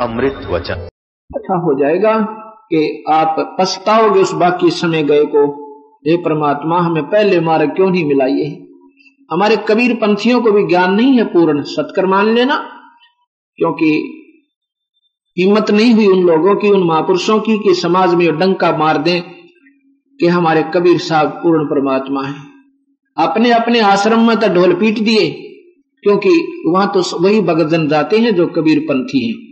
अमृत वचन। अच्छा हो जाएगा कि आप पछताओगे उस बाकी समय गए को, हे परमात्मा, हमें पहले मार्ग क्यों नहीं मिला ये हमारे कबीर पंथियों को भी ज्ञान नहीं है पूर्ण, सत्कर मान लेना। क्योंकि हिम्मत नहीं हुई उन लोगों की, उन महापुरुषों की, कि समाज में डंका मार दें कि हमारे कबीर साहब पूर्ण परमात्मा है। अपने अपने आश्रम में तो ढोल पीट दिए, क्योंकि वहाँ तो वही भगतजन जाते हैं जो कबीर पंथी हैं।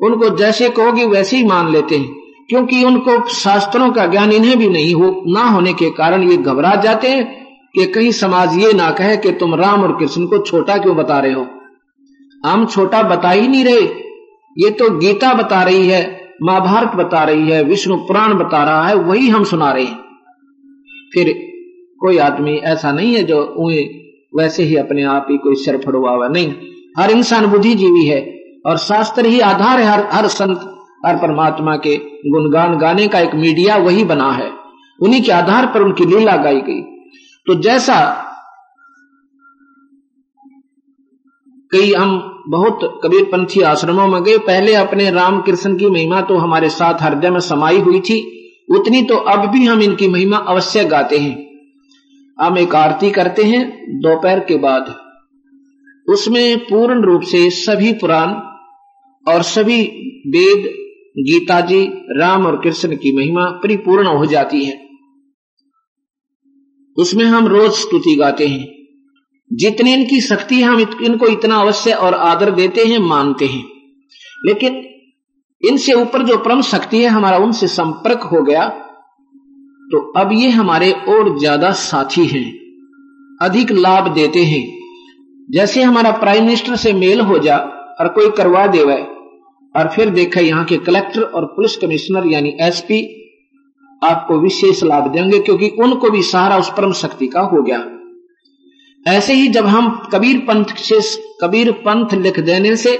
उनको जैसे कहोगे वैसे ही मान लेते हैं, क्योंकि उनको शास्त्रों का ज्ञान इन्हें भी नहीं हो, ना होने के कारण ये घबरा जाते हैं कि कहीं समाज ये ना कहे कि तुम राम और कृष्ण को छोटा क्यों बता रहे हो। हम छोटा बता ही नहीं रहे। ये तो गीता बता रही है, महाभारत बता रही है, विष्णु पुराण बता रहा है, वही हम सुना रहे हैं। फिर कोई आदमी ऐसा नहीं है जो वैसे ही अपने आप ही कोई सिर फड़वा हुआ नहीं। हर इंसान बुद्धिजीवी है। और शास्त्र ही आधार है हर हर संत, हर परमात्मा के गुणगान गाने का एक मीडिया वही बना है। उन्हीं के आधार पर उनकी लीला गाई गई। तो जैसा कई हम बहुत कबीर पंथी आश्रमों में गए, पहले अपने राम कृष्ण की महिमा तो हमारे साथ हृदय में समाई हुई थी, उतनी तो अब भी हम इनकी महिमा अवश्य गाते हैं। हम एक आरती करते हैं दोपहर के बाद। उसमें पूर्ण रूप से सभी पुराण और सभी वेद, गीता जी, राम और कृष्ण की महिमा परिपूर्ण हो जाती है। उसमें हम रोज स्तुति गाते हैं। जितनी इनकी शक्ति हम इनको इतना अवश्य और आदर देते हैं, मानते हैं। लेकिन इनसे ऊपर जो परम शक्ति है, हमारा उनसे संपर्क हो गया तो अब ये हमारे और ज़्यादा साथी हैं। अधिक लाभ देते हैं। जैसे हमारा प्राइम मिनिस्टर से मेल हो जा और कोई करवा देवे। और फिर देखा यहाँ के कलेक्टर और पुलिस कमिश्नर यानी एसपी आपको विशेष लाभ देंगे, क्योंकि उनको भी सहारा उस परम शक्ति का हो गया। ऐसे ही जब हम कबीर पंथ से, कबीर पंथ लिख देने से,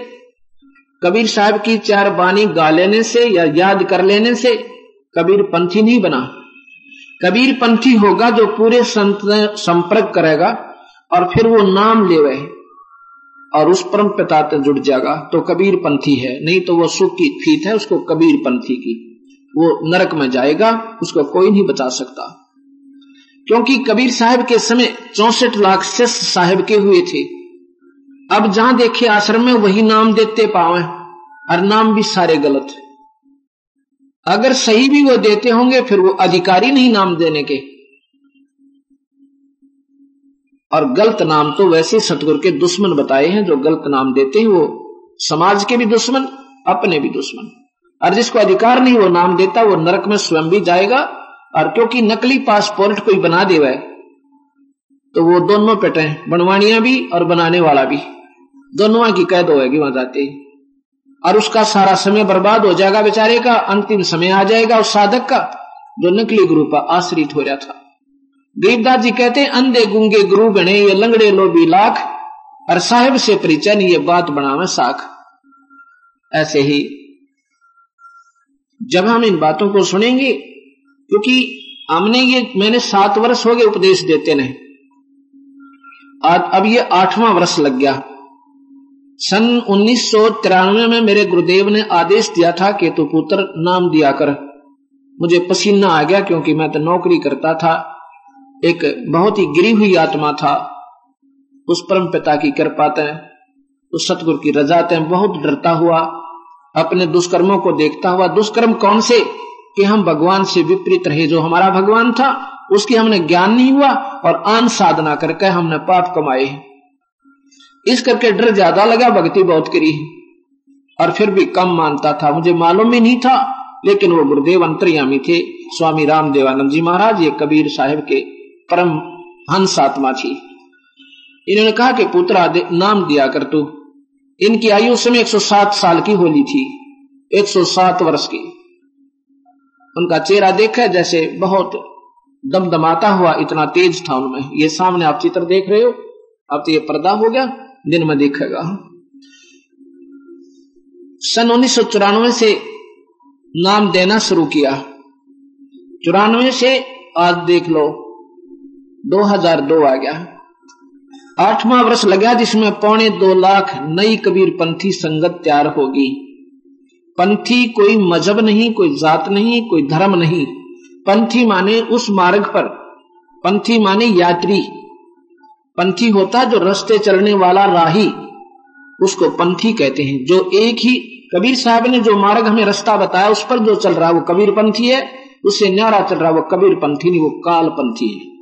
कबीर साहब की चार बानी गा लेने से या याद कर लेने से, कबीर पंथी नहीं बना। कबीर पंथी होगा जो पूरे संत संपर्क करेगा और फिर वो नाम ले और उस परम पिता से जुड़ जाएगा तो कबीर पंथी है। नहीं तो वो सुख की फीत है, उसको कबीर पंथी की। वो नरक में जाएगा, उसको कोई नहीं बचा सकता। क्योंकि कबीर साहब के समय चौसठ लाख शिष्य साहब के हुए थे। अब जहाँ देखे आश्रम में, वही नाम देते पावे और नाम भी सारे गलत। अगर सही भी वो देते होंगे, फिर वो अधिकारी नहीं नाम देने के। और गलत नाम तो वैसे सतगुरु के दुश्मन बताए हैं, जो गलत नाम देते हैं वो समाज के भी दुश्मन, अपने भी दुश्मन। और जिसको अधिकार नहीं वो नाम देता, वो नरक में स्वयं भी जाएगा, और क्योंकि नकली पासपोर्ट कोई बना दे तो वो दोनों पेटे बनवाणिया भी और बनाने वाला भी। दोनों की कैद होगी वहाँ जाते ही। और उसका सारा समय बर्बाद हो जाएगा बेचारे का, अंतिम समय आ जाएगा उस साधक का, जो नकली गुरु पर आश्रित हो रहा था गरीबदास जी कहते हैं, अंधे गुंगे गुरु गणे ये लंगड़े लोभी लाख और साहेब से परिचय ये बात बनावे साख। ऐसे ही, जब हम इन बातों को सुनेंगे, क्योंकि हमने ये, मैंने सात वर्ष हो गए उपदेश देते नहीं अब ये आठवां वर्ष लग गया। सन उन्नीस तिरानवे में मेरे गुरुदेव ने आदेश दिया था कि तू पुत्र नाम दिया कर। मुझे पसीना आ गया, क्योंकि मैं तो नौकरी करता था एक बहुत ही गिरी हुई आत्मा था। उस परम पिता की कृपा तय उस सतगुरु की रजा तय बहुत डरता हुआ, अपने दुष्कर्मों को देखता हुआ, दुष्कर्म कौन से? कि हम भगवान से विपरीत रहे, जो हमारा भगवान था, उसकी हमने ज्ञान नहीं हुआ और आन साधना करके हमने पाप कमाए इस करके डर ज़्यादा लगा, भक्ति बहुत करी और फिर भी कम मानता था। मुझे मालूम ही नहीं था, लेकिन वो गुरुदेव अंतर्यामी थे, स्वामी राम देवानंद जी महाराज, ये कबीर साहेब के परम हंस आत्मा थी। इन्होंने कहा कि पुत्र नाम दिया कर तू। इनकी आयु समय 107 साल की होली थी 107 वर्ष की। उनका चेहरा देखा जैसे बहुत दमदमाता हुआ, इतना तेज था उनमें। ये सामने आप चित्र देख रहे हो, अब तो ये पर्दा हो गया, दिन में देखेगा। सन उन्नीस सौ चौरानवे से नाम देना शुरू किया। चौरानवे से आज देख लो। 2002 आ गया। आठवां वर्ष लगा जिसमें पौने दो लाख नई कबीर पंथी संगत तैयार होगी। पंथी कोई मज़हब नहीं, कोई जात नहीं, कोई धर्म नहीं। पंथी माने उस मार्ग पर। पंथी माने यात्री। पंथी होता जो रास्ते चलने वाला राही, उसको पंथी कहते हैं। जो एक ही कबीर साहब ने जो मार्ग हमें रास्ता बताया, उस पर जो चल रहा है वो कबीर पंथी है, उससे न्यारा चल रहा है वो कबीर पंथी नहीं, वो काल पंथी है।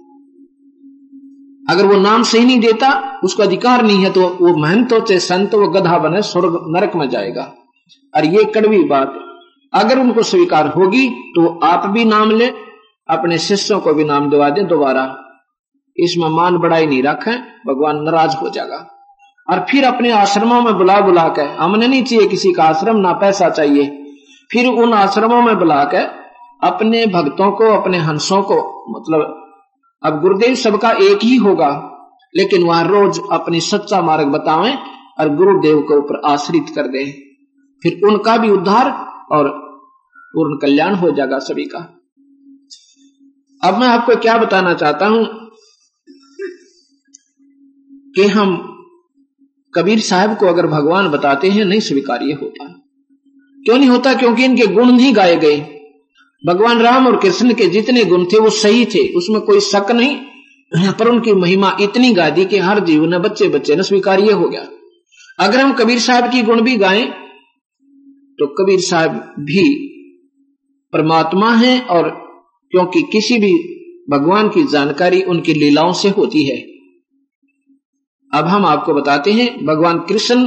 अगर वो नाम सही नहीं देता, उसको अधिकार नहीं है तो वो महंत चाहे संत वो गधा बने, स्वर्ग, नरक में जाएगा। और ये कड़वी बात, अगर उनको स्वीकार होगी तो आप भी नाम ले, अपने शिष्यों को भी नाम दिवा दे दोबारा। इसमें मान बढ़ाई नहीं रखें, भगवान नाराज़ हो जाएगा। और फिर अपने आश्रमों में बुला बुला के, हमने नहीं चाहिए किसी का आश्रम, ना पैसा चाहिए। फिर उन आश्रमों में बुला के, अपने भक्तों को, अपने हंसों को मतलब अब गुरुदेव सबका एक ही होगा, लेकिन वह रोज अपनी सच्चा मार्ग बतावें और गुरुदेव के ऊपर आश्रित कर दें। फिर उनका भी उद्धार और पूर्ण कल्याण हो जाएगा सभी का। अब मैं आपको क्या बताना चाहता हूँ कि हम कबीर साहब को अगर भगवान बताते हैं, नहीं स्वीकार्य होता। क्यों नहीं होता? क्योंकि इनके गुण नहीं गाए गए। भगवान राम और कृष्ण के जितने गुण थे, वो सही थे। उसमें कोई शक नहीं। पर उनकी महिमा इतनी गा दी कि हर जीव ने बच्चे बच्चे ने स्वीकार्य हो गया। अगर हम कबीर साहब की गुण भी गाएँ तो कबीर साहब भी परमात्मा है और क्योंकि किसी भी भगवान की जानकारी उनकी लीलाओं से होती है। अब हम आपको बताते हैं, भगवान कृष्ण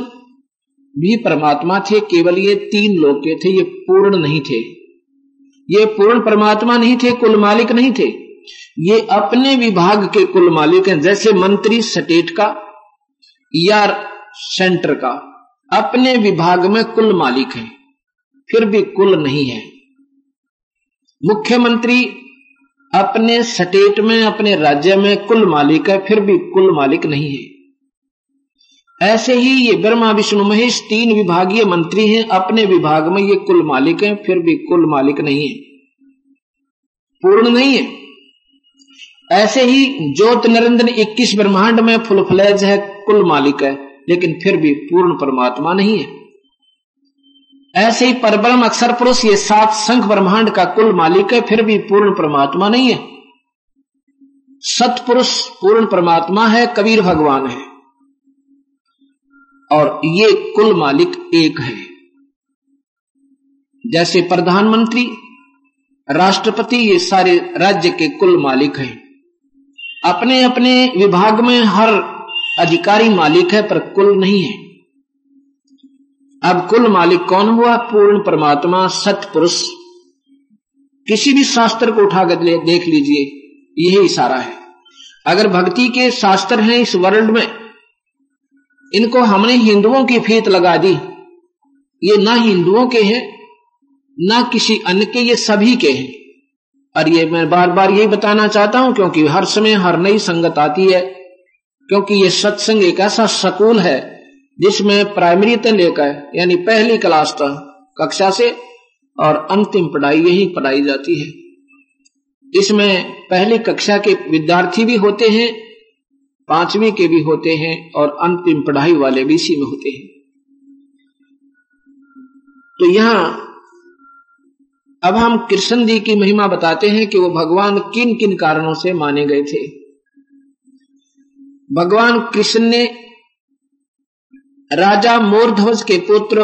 भी परमात्मा थे, केवल ये तीन लोग के थे, ये पूर्ण नहीं थे। ये पूर्ण परमात्मा नहीं थे, कुल मालिक नहीं थे। ये अपने विभाग के कुल मालिक हैं, जैसे मंत्री स्टेट का या सेंटर का। अपने विभाग में कुल मालिक है, फिर भी कुल नहीं है। मुख्यमंत्री अपने स्टेट में, अपने राज्य में कुल मालिक है, फिर भी कुल मालिक नहीं है। ऐसे ही ये ब्रह्मा, विष्णु, महेश तीन विभागीय मंत्री हैं। अपने विभाग में ये कुल मालिक हैं, फिर भी कुल मालिक नहीं है। पूर्ण नहीं है। ऐसे ही ज्योत नरेंद्र इक्कीस ब्रह्मांड में फुल फ्लैज है, कुल मालिक है, लेकिन फिर भी पूर्ण परमात्मा नहीं है। ऐसे ही परब्रह्म अक्षर पुरुष, ये सात संख ब्रह्मांड का कुल मालिक है, फिर भी पूर्ण परमात्मा नहीं है। सतपुरुष पूर्ण परमात्मा है, कबीर भगवान है। और ये कुल मालिक एक है। जैसे प्रधानमंत्री, राष्ट्रपति ये सारे राज्य के कुल मालिक हैं। अपने अपने विभाग में हर अधिकारी मालिक है पर कुल नहीं है। अब कुल मालिक कौन हुआ? पूर्ण परमात्मा, सतपुरुष। किसी भी शास्त्र को उठा कर देख लीजिए, यही इशारा है। अगर भक्ति के शास्त्र हैं इस वर्ल्ड में इनको हमने हिंदुओं की फीत लगा दी। ये ना हिंदुओं के हैं, ना किसी अन्य के, ये सभी के हैं। और ये मैं बार बार यही बताना चाहता हूँ, क्योंकि हर समय हर नई संगत आती है, क्योंकि ये सत्संग एक ऐसा सकूल है, जिसमें प्राइमरी तक लेकर, यानी पहली क्लास तक, कक्षा से, और अंतिम पढ़ाई, यही पढ़ाई जाती है। इसमें पहली कक्षा के विद्यार्थी भी होते हैं पांचवी के भी होते हैं और अंतिम पढ़ाई वाले भी इसी में होते हैं। तो यहाँ अब हम कृष्ण जी की महिमा बताते हैं कि वो भगवान किन किन कारणों से माने गए थे। भगवान कृष्ण ने राजा मोरध्वज के पुत्र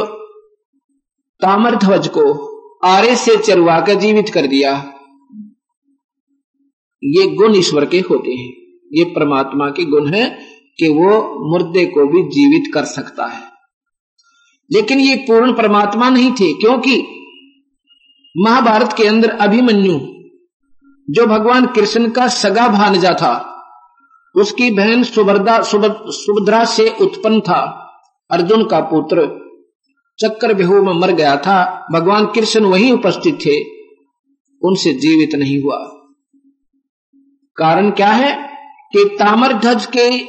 तामरध्वज को आरे से चरवा कर जीवित कर दिया। ये गुण ईश्वर के होते हैं। ये परमात्मा के गुण है कि वो मुर्दे को भी जीवित कर सकता है। लेकिन ये पूर्ण परमात्मा नहीं थे, क्योंकि महाभारत के अंदर अभिमन्यु, जो भगवान कृष्ण का सगा भानजा था, उसकी बहन सुभद्रा सुभद्रा से उत्पन्न था। अर्जुन का पुत्र चक्कर बेहू में मर गया था, भगवान कृष्ण वहीं उपस्थित थे, उनसे जीवित नहीं हुआ। कारण क्या है? कि तामर ध्वज के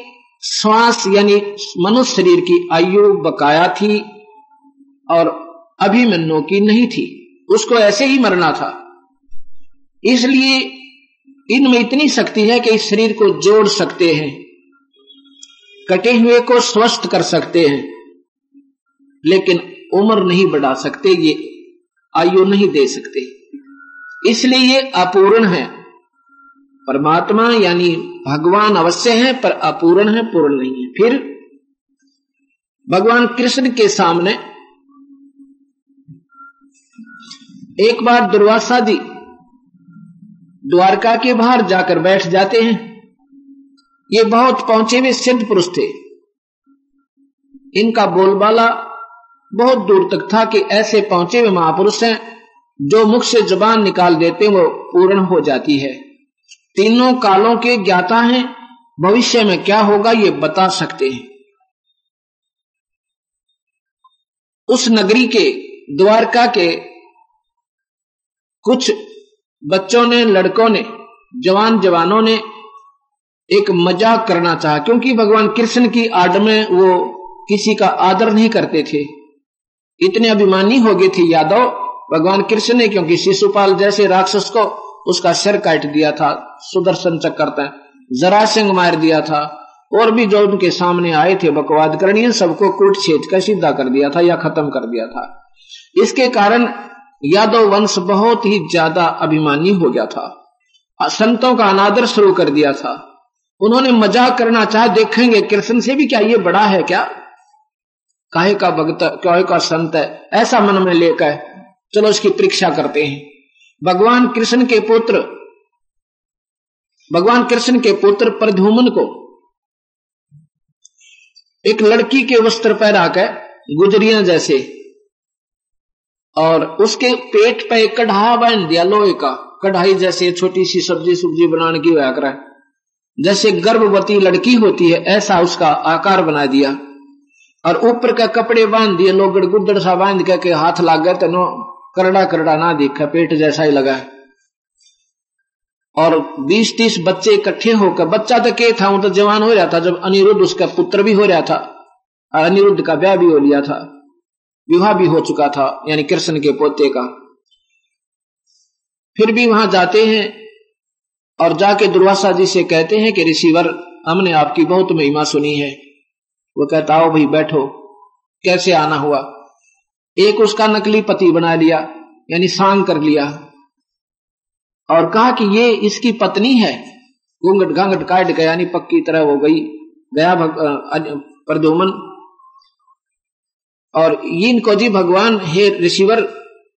श्वास यानी मनुष्य शरीर की आयु बकाया थी और अभिमन्यु की नहीं थी। उसको ऐसे ही मरना था। इसलिए इनमें इतनी शक्ति है कि इस शरीर को जोड़ सकते हैं, कटे हुए को स्वस्थ कर सकते हैं, लेकिन उम्र नहीं बढ़ा सकते, ये आयु नहीं दे सकते। इसलिए ये अपूर्ण है। परमात्मा यानी भगवान अवश्य है, पर अपूर्ण है, पूर्ण नहीं है। फिर भगवान कृष्ण के सामने एक बार दुर्वासा जी द्वारका के बाहर जाकर बैठ जाते हैं। ये बहुत पहुँचे हुए सिद्ध पुरुष थे। इनका बोलबाला बहुत दूर तक था कि ऐसे पहुँचे हुए महापुरुष हैं, जो मुख से ज़ुबान निकाल देते वो पूर्ण हो जाती है। तीनों कालों के ज्ञाता हैं, भविष्य में क्या होगा ये बता सकते हैं। उस नगरी के, द्वारका के कुछ बच्चों ने, लड़कों ने जवान जवानों ने एक मज़ाक करना चाहा, क्योंकि भगवान कृष्ण की आड़ में वो किसी का आदर नहीं करते थे। इतने अभिमानी हो गए थे यादव, भगवान कृष्ण ने, क्योंकि शिशुपाल जैसे राक्षस को उसका सिर काट दिया था, सुदर्शन चक्कर जरा सिंह मार दिया था, और भी जो उनके सामने आए थे बकवाद करनी सबको कूट छेद कर सीधा कर दिया था या खत्म कर दिया था। इसके कारण यादव वंश बहुत ही ज़्यादा अभिमानी हो गया था। संतों का अनादर शुरू कर दिया था। उन्होंने मज़ाक करना चाह, देखेंगे, कृष्ण से भी क्या ये बड़ा है क्या? काहे का भगत क्या का संत है? ऐसा मन में लेकर चलो, इसकी परीक्षा करते हैं। भगवान कृष्ण के पुत्र, भगवान कृष्ण के पुत्र प्रधुमन को एक लड़की के वस्त्र पहरा कर गुजरिया जैसे और उसके पेट पे एक कढ़ा बाँध दिया, लोहे का। कढ़ाई जैसे छोटी सी सब्ज़ी सब्ज़ी बनाने की होया करे जैसे गर्भवती लड़की होती है, ऐसा उसका आकार बना दिया। और ऊपर का कपड़े बाँध दिए लोग गुदड़ सा बाँध करके हाथ लाग गए तो करड़ा करड़ा ना देखा, पेट जैसा ही लगा। और बीस तीस बच्चे इकट्ठे होकर, बच्चा तो के था, वो तो जवान हो रहा था, जब अनिरुद्ध उसका पुत्र भी हो रहा था, और अनिरुद्ध का ब्याह भी हो लिया था, विवाह भी हो चुका था, यानी कृष्ण के पोते का। फिर भी वहाँ जाते हैं, और जाके दुर्वासा जी से कहते हैं कि, ऋषिवर, हमने आपकी बहुत महिमा सुनी है। वो कहता, आओ भाई बैठो, कैसे आना हुआ? एक उसका नकली पति बना लिया, यानी सांग कर लिया। और कहा कि ये इसकी पत्नी है। घूंघट घांगट काट गया, यानी पक्की तरह हो गई, गया प्रदोमन और इनको जी भगवान, हे ऋषिवर,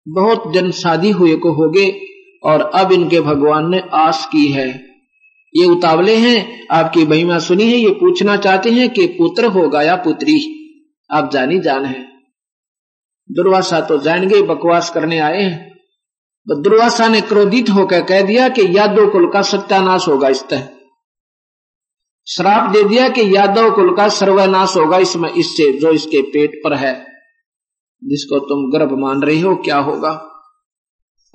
बहुत जन शादी हुए को हो गए, और अब इनके भगवान ने आस की है। ये उतावले हैं, आपकी महिमा सुनी है, ये पूछना चाहते हैं कि पुत्र होगा या पुत्री। आप जानी जान है। दुर्वासा तो जान गए, बकवास करने आए हैं। तो दुर्वासा ने क्रोधित होकर कह दिया कि यादव कुल का सत्यानाश होगा इस तरह। श्राप दे दिया कि यादव कुल का सर्वनाश होगा इसमें इससे, जो इसके पेट पर है। जिसको तुम गर्भ मान रही हो, क्या होगा?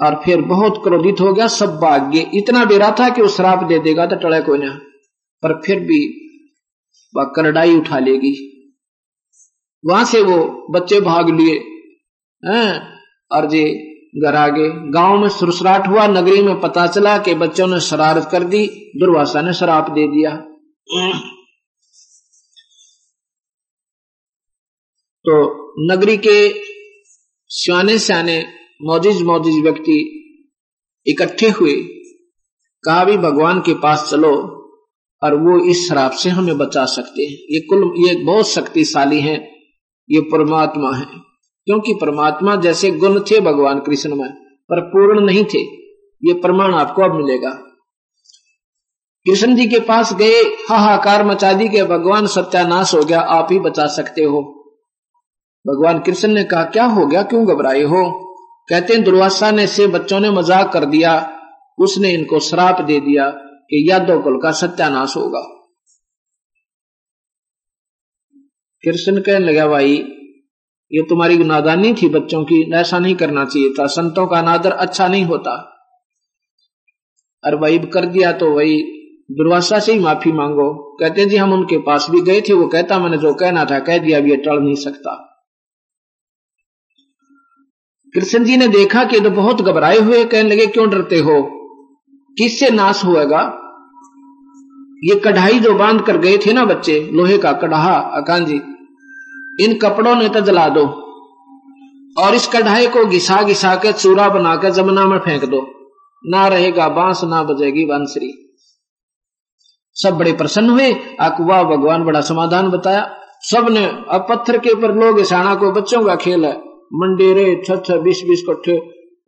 और फिर बहुत क्रोधित हो गया, सब भाग्य। इतना बेरा था कि वो श्राप दे देगा तो टड़े ना। पर फिर भी वह करडाई उठा लेगी। वहाँ से वो बच्चे भाग लिए। और जी, घर आगे, गाँव में सुरसराट हुआ, नगरी में पता चला कि बच्चों ने शरारत कर दी, दुर्वासा ने शराप दे दिया। तो नगरी के सियाने सियाने, मौजिज मौजिज व्यक्ति इकट्ठे हुए, कहा भी भगवान के पास चलो, और वो इस शराब से हमें बचा सकते हैं। ये कुल, ये बहुत शक्तिशाली है, ये परमात्मा है। क्योंकि परमात्मा जैसे गुण थे भगवान कृष्ण में, पर पूर्ण नहीं थे। ये प्रमाण आपको अब मिलेगा। कृष्ण जी के पास गए हाहाकार मचा दी के भगवान सत्यानाश हो गया, आप ही बचा सकते हो। भगवान कृष्ण ने कहा, क्या हो गया? क्यों घबराए हो? कहते हैं, दुर्वासा ने से बच्चों ने मज़ाक कर दिया। उसने इनको श्राप दे दिया कि यादव कुल का सत्यानाश होगा। कृष्ण कहने लगा, भाई ये तुम्हारी नादानी थी बच्चों की, ऐसा नहीं करना चाहिए था। संतों का अनादर अच्छा नहीं होता। और वही कर दिया तो वही दुर्वासा से ही माफ़ी मांगो। कहते जी, हम उनके पास भी गए थे, वो कहता, मैंने जो कहना था, कह दिया, अब ये टल नहीं सकता। कृष्ण जी ने देखा कि तो बहुत घबराए हुए, कहने लगे, क्यों डरते हो? किससे नाश होएगा? ये कढ़ाई जो बाँध कर गए थे ना बच्चे, लोहे का कढ़ा अकान जी इन कपड़ों ने तो जला दो और इस कढ़ाई को घिसा घिसा के चूरा बनाकर जमुना में फेंक दो। ना रहेगा बाँस, ना बजेगी बांसुरी। सब बड़े प्रसन्न हुए। अकवा भगवान, बड़ा समाधान बताया। सबने अब पत्थर के ऊपर लोग इसाना को, बच्चों का खेल है। मंडेरे, छह बीस बीस कट्ठे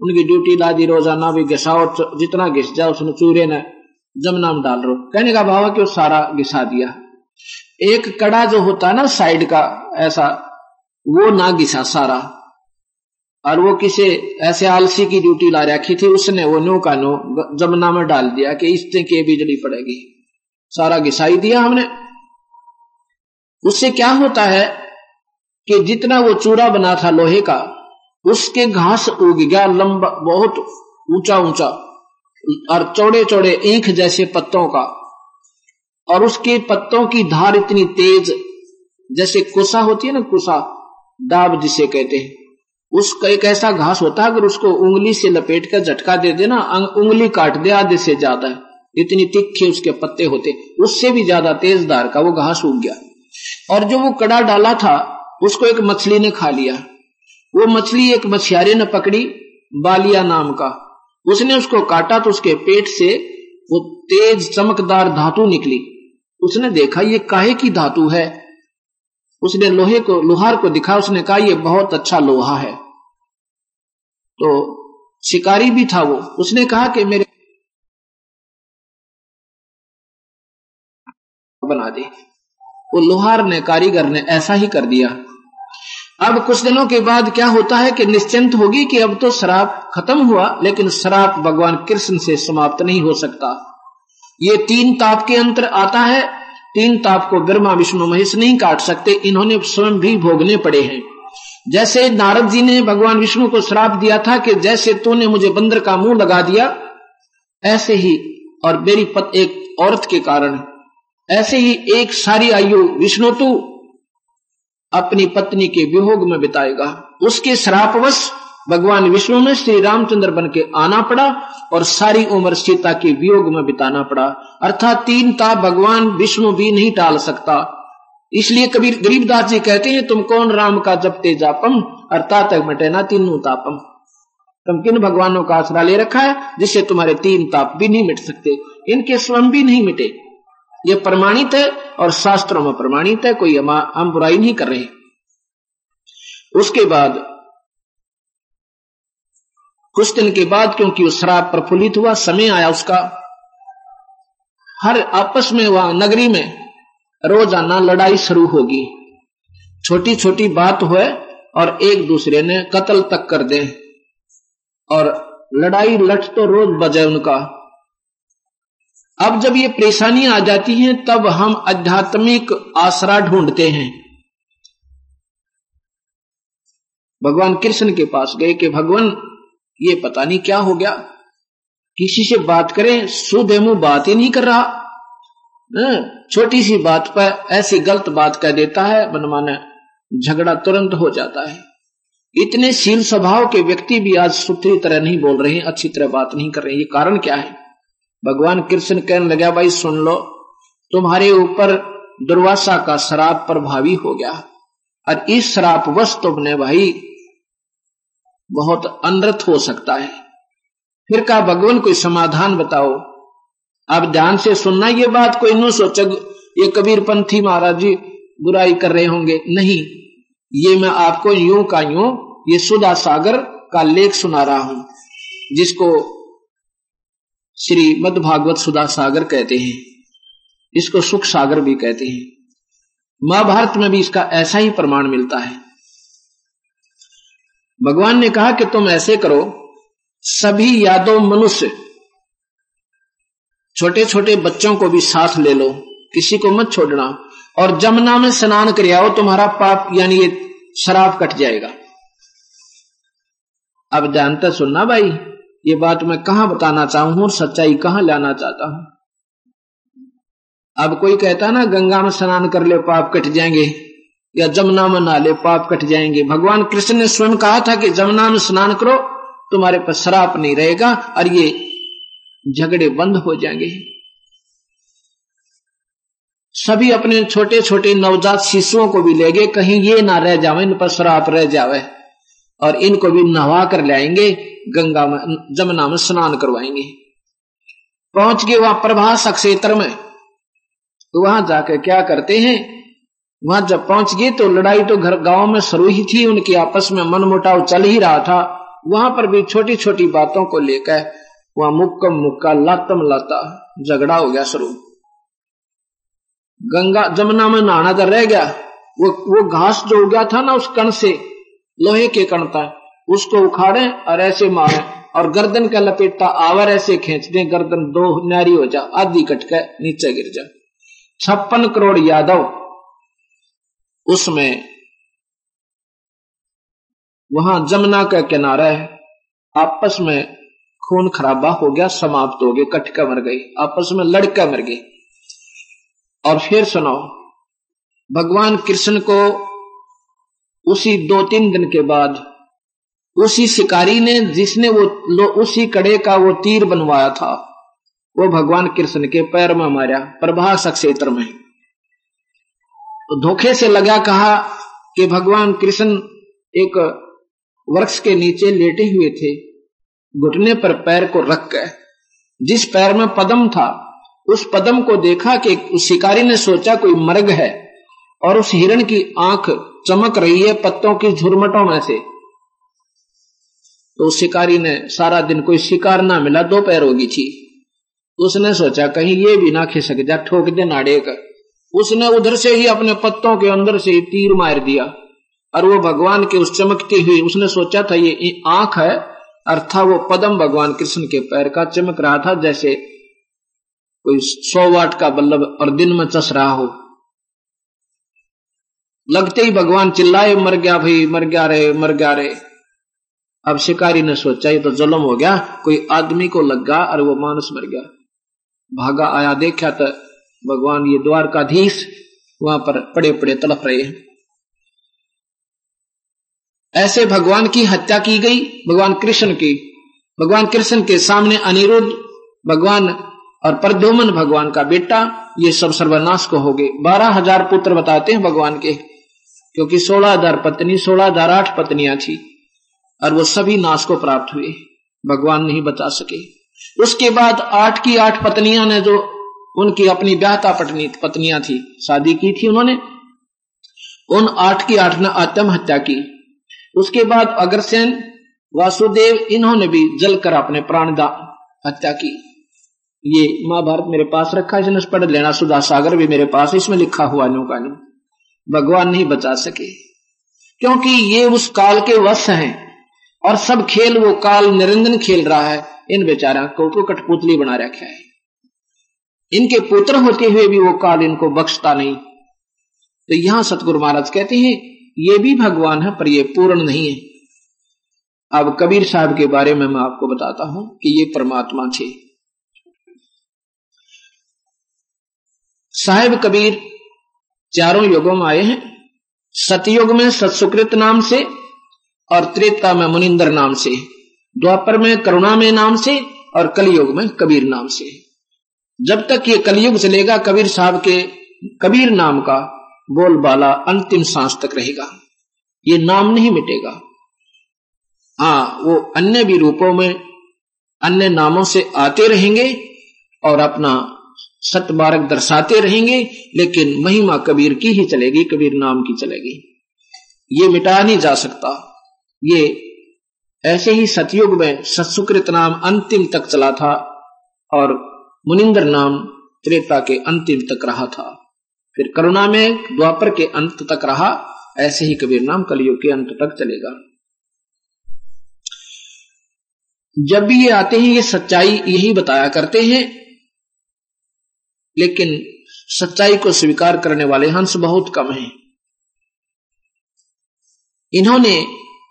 उनकी ड्यूटी ला दी रोज़ाना भी घिसाओ, जितना घिस जाओ उसने चूरे ने जमुना में डाल रो। कहने का भाव कि वो सारा घिसा दिया। एक कड़ा जो होता है ना साइड का, ऐसा, वो ना घिसा सारा। और वो किसी ऐसे आलसी की ड्यूटी ला रखी थी, उसने वो नो का नो जमुना में डाल दिया कि इससे के बिजली पड़ेगी। सारा घिसाई दिया हमने। उससे क्या होता है कि जितना वो चूरा बना था लोहे का, उसके घास उग गया लंबा, बहुत ऊँचा ऊँचा और चौड़े चौड़े ईख जैसे पत्तों का। और उसके पत्तों की धार इतनी तेज, जैसे कुसा होती है ना, कुसा डाब जिसे कहते हैं। उसका एक ऐसा घास होता है, अगर उसको उंगली से लपेट कर झटका दे देना उंगली काट दे, आधे से ज़्यादा। इतनी तिखे उसके पत्ते होते उससे भी ज़्यादा तेज धार का वो घास उग गया। और जो वो कड़ा डाला था, उसको एक मछली ने खा लिया। वो मछली एक मछियारे ने पकड़ी, बालिया नाम का। उसने उसको काटा तो उसके पेट से वो तेज चमकदार धातु निकली। उसने देखा, ये काहे की धातु है? उसने लोहे को, लोहार को दिखा, उसने कहा, ये बहुत अच्छा लोहा है। तो शिकारी भी था वो। उसने कहा कि मेरे बना दे। वो लोहार ने, कारीगर ने ऐसा ही कर दिया। अब कुछ दिनों के बाद क्या होता है कि निश्चिंत होगी कि अब तो शराब खत्म हुआ, लेकिन शराब भगवान कृष्ण से समाप्त नहीं हो सकता। ये तीन ताप के अंतर आता है तीन ताप को ब्रह्मा विष्णु महेश नहीं काट सकते, इन्होंने स्वयं भी भोगने पड़े हैं। जैसे नारद जी ने भगवान विष्णु को श्राप दिया था कि जैसे तूने मुझे बंदर का मुँह लगा दिया, ऐसे ही, और मेरी पत एक औरत के कारण, ऐसे ही एक सारी आयु विष्णु तू अपनी पत्नी के वियोग में बिताएगा। उसके श्रापवश भगवान विष्णु में श्री रामचंद्र बन के आना पड़ा और सारी उम्र सीता के वियोग में बिताना पड़ा। अर्थात तीन ताप भगवान विष्णु भी नहीं टाल सकता। इसलिए कबीर गरीबदास जी कहते हैं, तुम कौन राम का जपते जापम अर्थात मटे ना तीनों तापम। तुम किन भगवानों का आसरा ले रखा है, जिससे तुम्हारे तीन ताप भी नहीं मिट सकते? इनके स्वयं भी नहीं मिटे। ये प्रमाणित है और शास्त्रों में प्रमाणित है, कोई हम बुराई नहीं कर रहे। उसके बाद कुछ दिन के बाद क्योंकि वो शराब प्रफुल्लित हुआ, समय आया उसका। हर आपस में वहाँ नगरी में रोज़ाना लड़ाई शुरू होगी। छोटी छोटी बात हो और एक दूसरे ने कत्ल तक कर दे। और लड़ाई लठ तो रोज बजे उनका। अब जब ये परेशानी आ जाती हैं, तब हम आध्यात्मिक आसरा ढूंढते हैं। भगवान कृष्ण के पास गए कि, भगवान ये पता नहीं क्या हो गया। किसी से बात करें मुँह बात ही नहीं कर रहा। हाँ, छोटी सी बात पर ऐसी गलत बात कह देता है मनमाना झगड़ा तुरंत हो जाता है। इतने शील स्वभाव के व्यक्ति भी आज सुथरी तरह नहीं बोल रहे अच्छी तरह बात नहीं कर रहे ये कारण क्या है? भगवान कृष्ण कहने लगा भाई सुन लो तुम्हारे ऊपर दुर्वासा का शराब प्रभावी हो गया। और इस शराब वश तुमने भाई बहुत अनर्थ हो सकता है। फिर कहा, भगवान, कोई समाधान बताओ। अब ध्यान से सुनना ये बात, कोई नो सोच ये कबीर पंथी महाराज जी बुराई कर रहे होंगे। नहीं, ये मैं आपको यूँ का यूँ ये सुधा सागर का लेख सुना रहा हूँ, जिसको श्री मद भागवत सुधा सागर कहते हैं। इसको सुख सागर भी कहते हैं। महाभारत में भी इसका ऐसा ही प्रमाण मिलता है। भगवान ने कहा कि तुम ऐसे करो, सभी यादव मनुष्य छोटे छोटे बच्चों को भी साथ ले लो, किसी को मत छोड़ना, और जमुना में स्नान कर आओ, तुम्हारा पाप, यानी ये शराब कट जाएगा। अब जानते सुनना भाई, ये बात मैं कहा बताना चाहूँ और सच्चाई कहाँ लाना चाहता हूँ? अब कोई कहता ना, गंगा में स्नान कर ले, पाप कट जाएँगे। या जमुना में नाले पाप कट जाएँगे। भगवान कृष्ण ने स्वयं कहा था कि जमुना में स्नान करो, तुम्हारे पास शराब नहीं रहेगा और ये झगड़े बंद हो जाएँगे। सभी अपने छोटे छोटे नवजात शिशुओं को भी ले गए, कहीं ये ना रह जावे, इन पर शराब रह जावे और इनको भी नहवा कर लाएँगे गंगा में, जमुना में स्नान करवाएँगे। पहुँच गए वहाँ प्रभास क्षेत्र में। वहाँ जाकर क्या करते हैं? वहाँ जब पहुँच गए तो लड़ाई तो घर गाँव में शुरू ही थी, उनकी आपस में मन मुटाव चल ही रहा था। वहाँ पर भी छोटी छोटी बातों को लेकर वहाँ मुक्का मुक्का लातम लाता झगड़ा हो गया शुरू। गंगा, जमुना में नहाना तो रह गया। वो वो घास जो उगा था ना उस कण से, लोहे के कण था उसको उखाड़े और ऐसे मारे और गर्दन का लपेटता आवर ऐसे खींच दे, गर्दन दो नारी हो जा, आधी कट के नीचे गिर जा। छप्पन करोड़ यादव उसमें वहाँ जमुना का किनारा है। आपस में खून खराबा हो गया, समाप्त हो गए कटका मर गई, आपस में लड़का मर गई। और फिर सुनो, भगवान कृष्ण को उसी दो तीन दिन के बाद उसी शिकारी ने, जिसने वो उसी कड़े का वो तीर बनवाया था, वो भगवान कृष्ण के पैर में मारा, प्रभास क्षेत्र में। तो धोखे से लगा कहा कि भगवान कृष्ण एक वृक्ष के नीचे लेटे हुए थे, घुटने पर पैर को रख कर जिस पैर में पदम था, उस पदम को देखा कि उस शिकारी ने सोचा कोई मर्ग है और उस हिरण की आँख चमक रही है पत्तों की झुरमटों में से। तो उस शिकारी ने सारा दिन कोई शिकार ना मिला दो पैर होगी थी। उसने सोचा, कहीं ये भी ना खिसक जा, ठोक दे नाड़े का उसने उधर से ही अपने पत्तों के अंदर से तीर मार दिया। और वो भगवान के उस चमकती हुई, उसने सोचा था ये आँख है, अर्थात वो पदम भगवान कृष्ण के पैर का चमक रहा था, जैसे कोई सौ वाट का बल्लभ और दिन में चस रहा हो। लगते ही भगवान चिल्लाए, मर गया भाई, मर गया रे, मर गया रे। अब शिकारी ने सोचा, ये तो जुलम हो गया, कोई आदमी को लग गया और वो मानस मर गया। भागा आया, देखा तो भगवान ये द्वारकाधीश वहाँ पर पड़े पड़े तड़प रहे हैं। ऐसे भगवान की हत्या की गई, भगवान कृष्ण की। भगवान कृष्ण के सामने अनिरुद्ध, भगवान और प्रद्युमन भगवान का बेटा, ये सब सर्वनाश को हो गए। बारह हज़ार पुत्र बताते हैं भगवान के, क्योंकि सोलह हज़ार पत्नी, सोलह हज़ार आठ पत्नियाँ थी, और वो सभी नाश को प्राप्त हुए। भगवान नहीं बचा सके। उसके बाद आठ की आठ पत्नियाँ ने जो उनकी अपनी ब्याहता पत्नी, पत्नियाँ थी, शादी की थी उन्होंने। उन आठ की आठ ने आत्महत्या की। उसके बाद अग्रसेन, वासुदेव, इन्होंने भी जलकर अपने प्राणदा हत्या की। ये महाभारत मेरे पास रखा है पढ़ लेना सुधा सागर भी मेरे पास, इसमें लिखा हुआ नो का भगवान नहीं बचा सके। क्योंकि ये उस काल के वश हैं, और सब खेल, वो काल निरंजन खेल रहा है। इन बेचारा को तो कठपुतली बना रखा है। इनके पुत्र होते हुए भी वो काल इनको बख्शता नहीं। तो यहाँ सतगुरु महाराज कहते हैं, ये भी भगवान है पर ये पूर्ण नहीं है। अब कबीर साहब के बारे में मैं आपको बताता हूँ कि ये परमात्मा थे। साहेब कबीर, चारों युगों में आए हैं। सतयुग में सत्सुकृत नाम से और त्रेता में मुनिंदर नाम से, द्वापर में करुणा में नाम से और कलयुग में कबीर नाम से। जब तक ये कलयुग चलेगा कबीर साहब के, कबीर नाम का बोलबाला अंतिम सांस तक रहेगा। ये नाम नहीं मिटेगा। हाँ वो अन्य भी रूपों में, अन्य नामों से आते रहेंगे और अपना सतबारक दर्शाते रहेंगे, लेकिन महिमा कबीर की ही चलेगी, कबीर नाम की चलेगी। ये मिटाया नहीं जा सकता। ये ऐसे ही सतयुग में सत्सुकृत नाम अंतिम तक चला था और मुनिंदर नाम त्रेता के अंतिम तक रहा था। फिर करुणा में द्वापर के अंत तक रहा, ऐसे ही कबीर नाम कलयुग के अंत तक चलेगा। जब भी ये आते हैं, ये सच्चाई यही बताया करते हैं, लेकिन सच्चाई को स्वीकार करने वाले हंस बहुत कम हैं। इन्होंने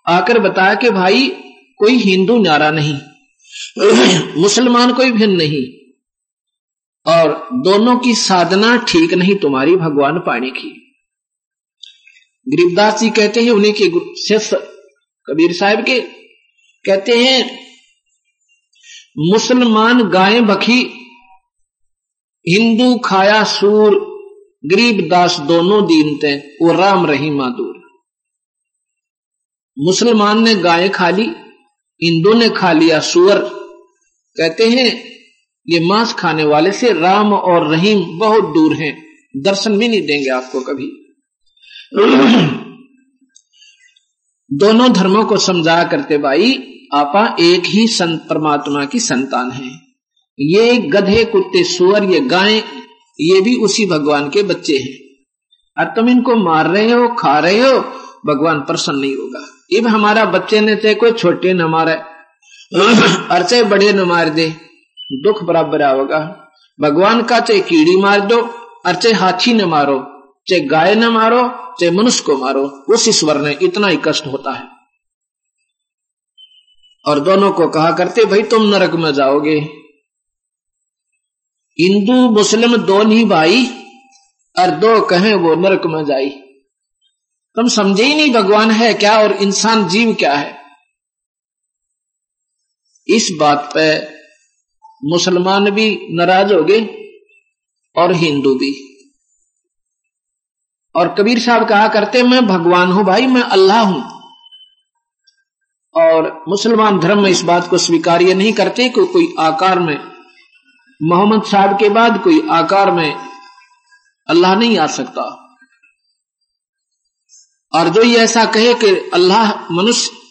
आकर बताया कि भाई, कोई हिंदू नारा नहीं, मुसलमान कोई भिन्न नहीं और दोनों की साधना ठीक नहीं तुम्हारी भगवान पाने की। गरीबदास जी कहते हैं, उन्हीं के शिष्य कबीर साहब के, कहते हैं, मुसलमान गाय बखी, हिंदू खाया सूर गरीब दास दोनों दीन थे वो राम रही मादूर। मुसलमान ने गाय खा ली, हिंदू ने खा लिया सुअर। कहते हैं ये मांस खाने वाले से राम और रहीम बहुत दूर हैं। दर्शन भी नहीं देंगे आपको कभी। दोनों धर्मों को समझा करते भाई, आपा एक ही संत परमात्मा की संतान है। ये गधे, कुत्ते, सुअर, ये गाय, ये भी उसी भगवान के बच्चे हैं। और तुम इनको मार रहे हो, खा रहे हो, भगवान प्रसन्न नहीं होगा। इब हमारा बच्चे ने चाहे कोई छोटे न मारे और चाहे बड़े न मार दे। दुख बराबर आओगा भगवान का चाहे कीड़ी मार दो और चाहे हाथी न मारो, चाहे गाय न मारो, चाहे मनुष्य को मारो, उस ईश्वर ने इतना ही कष्ट होता है। और दोनों को कहा करते, भाई, तुम नरक में जाओगे। हिंदू, मुस्लिम दोनों ही भाई और दो कहें वो नरक में जाई। तुम समझे ही नहीं भगवान है क्या और इंसान जीव क्या है? इस बात पे मुसलमान भी नाराज़ हो गए और हिंदू भी। और कबीर साहब कहा करते, मैं भगवान हूँ भाई, मैं अल्लाह हूँ। और मुसलमान धर्म में इस बात को स्वीकार्य नहीं करते कि कोई आकार में, मोहम्मद साहब के बाद कोई आकार में अल्लाह नहीं आ सकता। और जो ये ऐसा कहे कि अल्लाह मनुष्य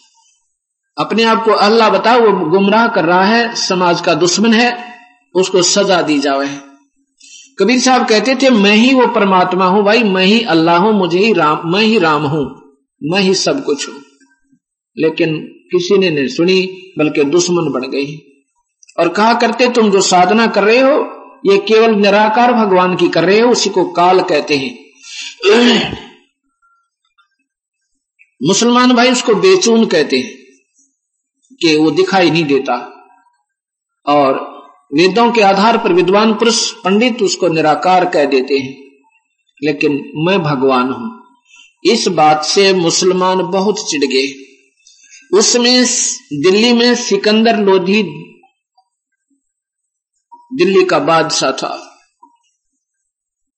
अपने आप को अल्लाह बताओ, वो गुमराह कर रहा है, समाज का दुश्मन है, उसको सजा दी जावे। कबीर साहब कहते थे, मैं ही वो परमात्मा हूँ, भाई, मैं ही अल्लाह हूँ, मुझे ही राम, मैं ही राम हूँ, मैं ही सब कुछ हूँ। लेकिन किसी ने नहीं सुनी, बल्कि दुश्मन बन गई। और कहा करते, तुम जो साधना कर रहे हो, ये केवल निराकार भगवान की कर रहे हो, उसी को काल कहते हैं। मुसलमान भाई उसको बेचून कहते हैं। कि वो दिखाई नहीं देता। और वेदों के आधार पर विद्वान पुरुष, पंडित उसको निराकार कह देते हैं। लेकिन मैं भगवान हूँ। इस बात से मुसलमान बहुत चिढ़ गए उसमें दिल्ली में सिकंदर लोधी दिल्ली का बादशाह था।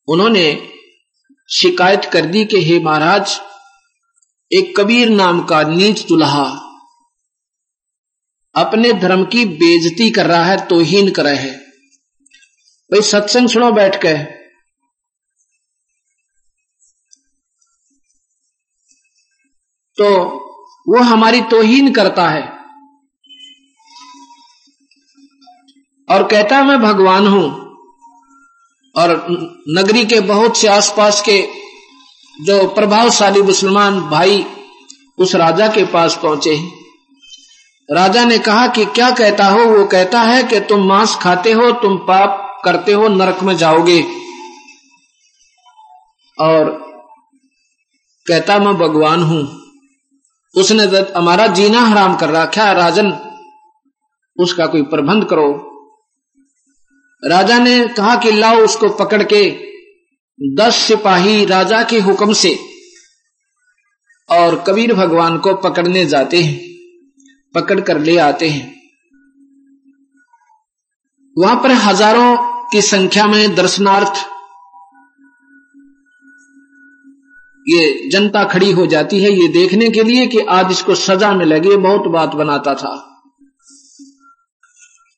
उन्होंने शिकायत कर दी कि हे महाराज, एक कबीर नाम का नीच दुल्हा अपने धर्म की बेजती कर रहा है, तोहीन कर रहा है। भाई, सत्संग सुनो बैठ के। तो वो हमारी तोहीन करता है। और कहता है, मैं भगवान हूँ। और नगरी के बहुत से आसपास के जो प्रभावशाली मुसलमान भाई उस राजा के पास पहुँचे राजा ने कहा कि क्या कहता हो? वो कहता है कि तुम मांस खाते हो, तुम पाप करते हो, नरक में जाओगे। और कहता मैं भगवान हूँ। उसने हमारा जीना हराम कर रखा राजन। उसका कोई प्रबंध करो। राजा ने कहा कि लाओ उसको पकड़ के दस सिपाही राजा के हुक्म से, और कबीर भगवान को पकड़ने जाते हैं। पकड़ कर ले आते हैं। वहाँ पर हज़ारों की संख्या में दर्शनार्थ ये जनता खड़ी हो जाती है। ये देखने के लिए कि आज इसको सजा में लगे बहुत बात बनाता था।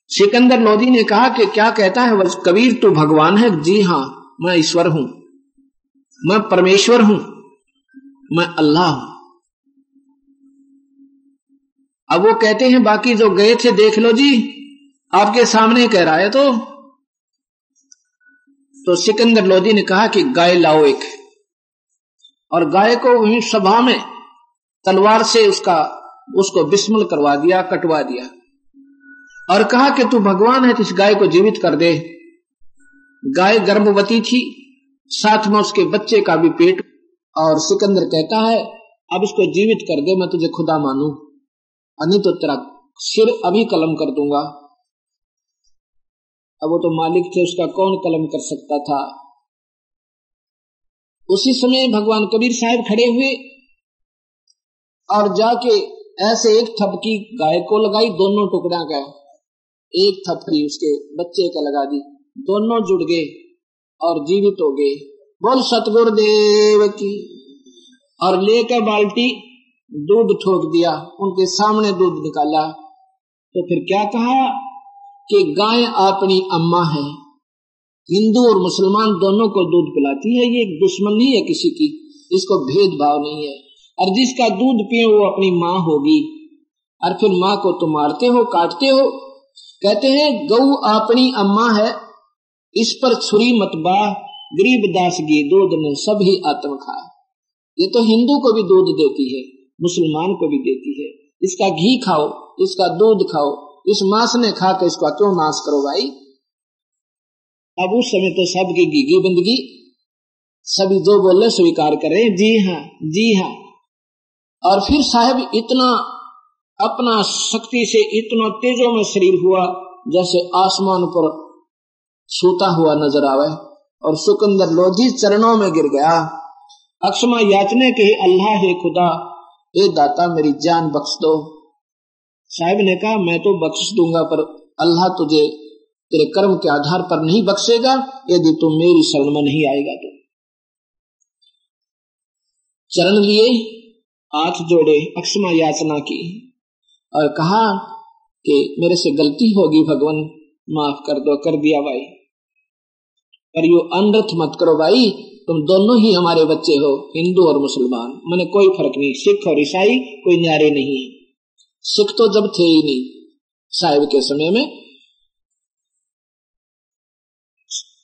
सिकंदर लोधी ने कहा कि क्या कहता है कबीर तू भगवान है। जी हाँ, मैं ईश्वर हूँ। मैं परमेश्वर हूँ। मैं अल्लाह हूँ। अब वो कहते हैं, बाकी जो गए थे देख लो जी। आपके सामने कह रहा है तो। तो सिकंदर लोधी ने कहा कि गाय लाओ एक। और गाय को वहीं सभा में तलवार से उसका, उसको बिस्मल करवा दिया, कटवा दिया। और कहा कि तू भगवान है तो इस गाय को जीवित कर दे। गाय गर्भवती थी, साथ में उसके बच्चे का भी पेट। और सिकंदर कहता है, अब इसको जीवित कर दे, मैं तुझे खुदा मानू। तो तेरा सिर अभी कलम कर दूँगा। अब वो तो मालिक थे, उसका कौन कलम कर सकता था? उसी समय भगवान कबीर साहब खड़े हुए और जाके ऐसे एक थपकी गाय को लगाई, दोनों टुकड़ा का एक थपकी उसके बच्चे का लगा दी। दोनों जुड़ गए और जीवित हो गए। बोल, सतगुरुदेव की। और लेकर बाल्टी दूध ठोक दिया, उनके सामने दूध निकाला। तो फिर क्या कहा कि गाय अपनी अम्मा है। हिंदू और मुसलमान दोनों को दूध पिलाती है, ये दुश्मन है किसी की, इसको भेदभाव नहीं है। और जिसका दूध पिए, वो अपनी माँ होगी। और फिर माँ को तुम मारते हो, काटते हो। कहते हैं, गऊ अपनी अम्मा है, इस पर छुरी मत बा, गरीब दास गी दूध ने सभी आत्म खा ये तो हिंदू को भी दूध देती है। मुसलमान को भी देती है। इसका घी खाओ, इसका दूध खाओ, इस मांस ने खा के इसका क्यों नाश करो भाई? अब उस समय तो सबकी घीगी बंदगी। सभी जो बोले, स्वीकार करें। जी हाँ जी हाँ। और फिर साहब इतना अपना शक्ति से, इतना तेजो में शरीर हुआ, जैसे आसमान पर सूता हुआ नज़र आवे और सुकंदर लोधी चरणों में गिर गया। अक्षमा याचने के अल्लाह है खुदा ए दाता, मेरी जान बख्श दो। साहब ने कहा, मैं तो बख्श दूँगा, पर अल्लाह तुझे, तेरे कर्म के आधार पर नहीं बख्शेगा, यदि तू मेरी शरण में नहीं आएगा तो। चरण लिए, हाथ जोड़े, अक्षमा याचना की और कहा कि, मेरे से गलती होगी, भगवान, माफ़ कर दो, कर दिया भाई। पर यो अनर्थ मत करो भाई तुम दोनों ही हमारे बच्चे हो, हिंदू और मुसलमान। मैंने कोई फ़र्क नहीं, सिख और ईसाई, कोई न्यारे नहीं। है सिख तो जब थे ही नहीं, साहिब के समय में।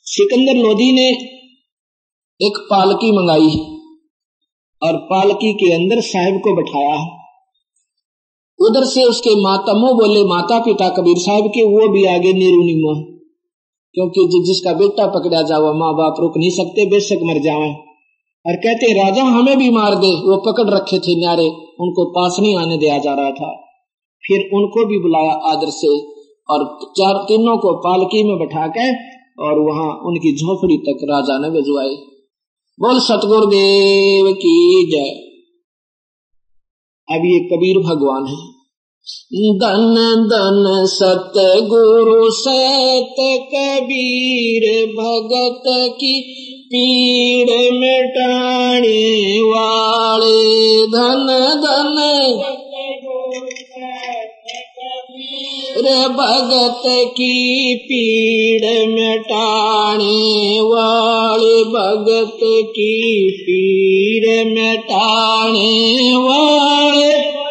सिकंदर लोधी ने एक पालकी मंगाई और पालकी के अंदर साहिब को बैठाया। उधर से उसके मातमो बोले माता पिता कबीर साहब के, वो भी आगे, नीरू निमो क्योंकि जिसका बेटा पकड़ा जावा माँ बाप रुक नहीं सकते, बेशक मर जावे और कहते राजा हमें भी मार दे, वो पकड़ रखे थे न्यारे, उनको पास नहीं आने दिया जा रहा था। फिर उनको भी बुलाया आदर से, और चार तीनों को पालकी में बैठा के और वहाँ उनकी झोपड़ी तक राजा ने भिजवाई। बोल, सतगुरुदेव की जय। अब ये कबीर भगवान है। दन दन सत गुरु सत कबीर भगत की पीड़ मिटाने वाले धन धन। रे भगत की पीड़ मिटाने वाले भगत की पीड़ मिटाने वाले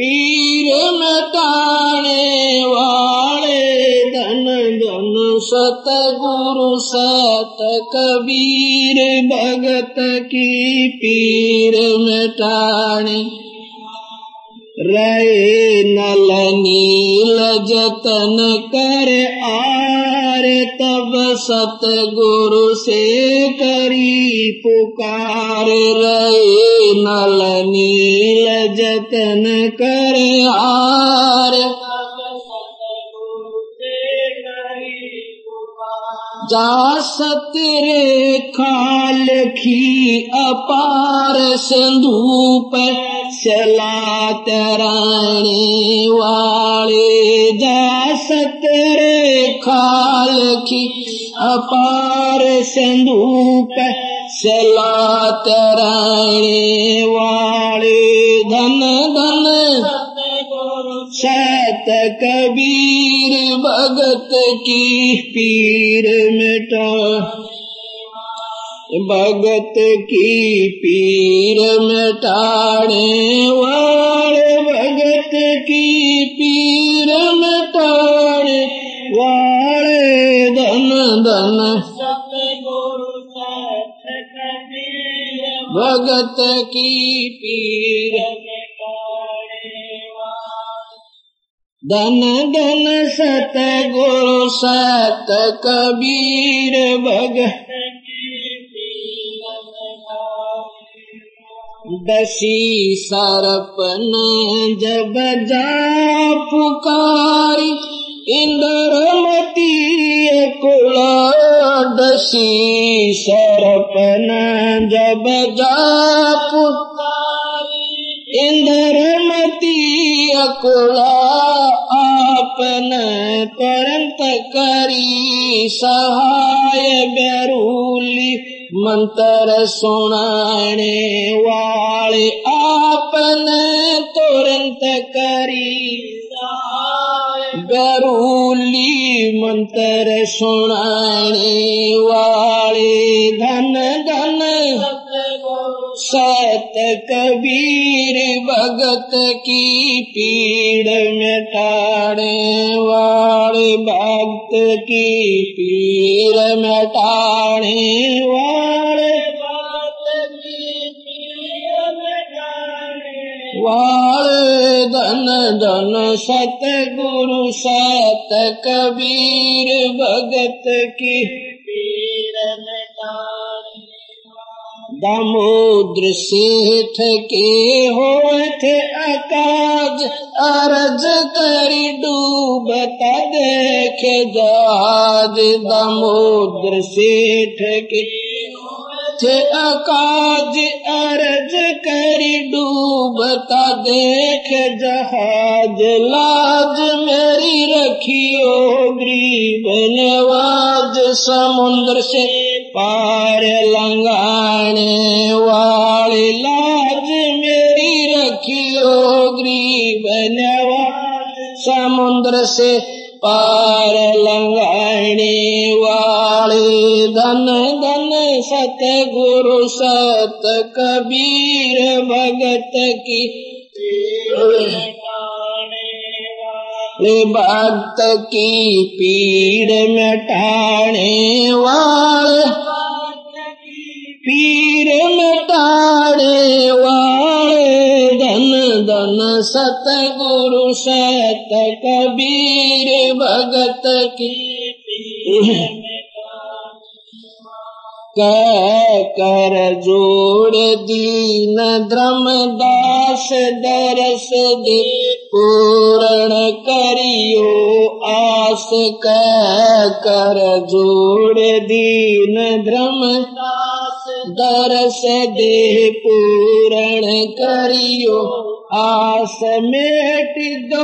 पीर मटाने वाले धन धन सत गुरु सत कबीर भगत की पीर मटाने रे नल नील जतन कर आर तब सतगुरु से करी पुकार रहे नल नील जतन कर आर जा सतरे खाल खी अपार संधूप चला तराने वाले जा सतरे खाल की अपार संधूप चला तराने वाले धन धन सत कबीर भगत की पीर मिटा। भगत की पीर मिटाने वाले भगत की पीर मिटाने वाले धन धन। भगत की पीर धन धन सत गुरु सत कबीर भग दसी सरपन जब जा पुकारी इंद्रमती कुल दसी सरपन जब जा पुकारी इंद्रमती अकुला आपन परंत करी सहाय गरूली मंत्र सुनाने वाले आपन तुरंत करी गरूली मंत्र सुनाने वाले धन धन सत कबीर भगत की पीड़ मिटाने वाले भक्त की पीड़ मिटाने वाले वाले धन धन सत गुरु सत कबीर भगत की दामोद्र सेठ के होठ अकाज, अरज करी डूबता देख जहाज़। दामोद्र सेठ के थे अकाज, अरज करी डूबता देख जहाज़। लाज मेरी रखियो, ग्रीब नवाज़, समुद्र से पार लंगाने वाले लाज मेरी रखियो, गरीब नवाज़। समुद्र से पार लंगाने वाले धन धन सत गुरु सत कबीर भगत की। भक्त की पीड़ मिटाने वाले। पीर मिटाने वाले। धन धन सत गुरु सत कबीर भगत की कर जोड़ दीन द्रम दास दरस दे, पूर्ण करियो आस कर जोड़ दीन द्रम दरस दे, पूर्ण करियो आस मेट दो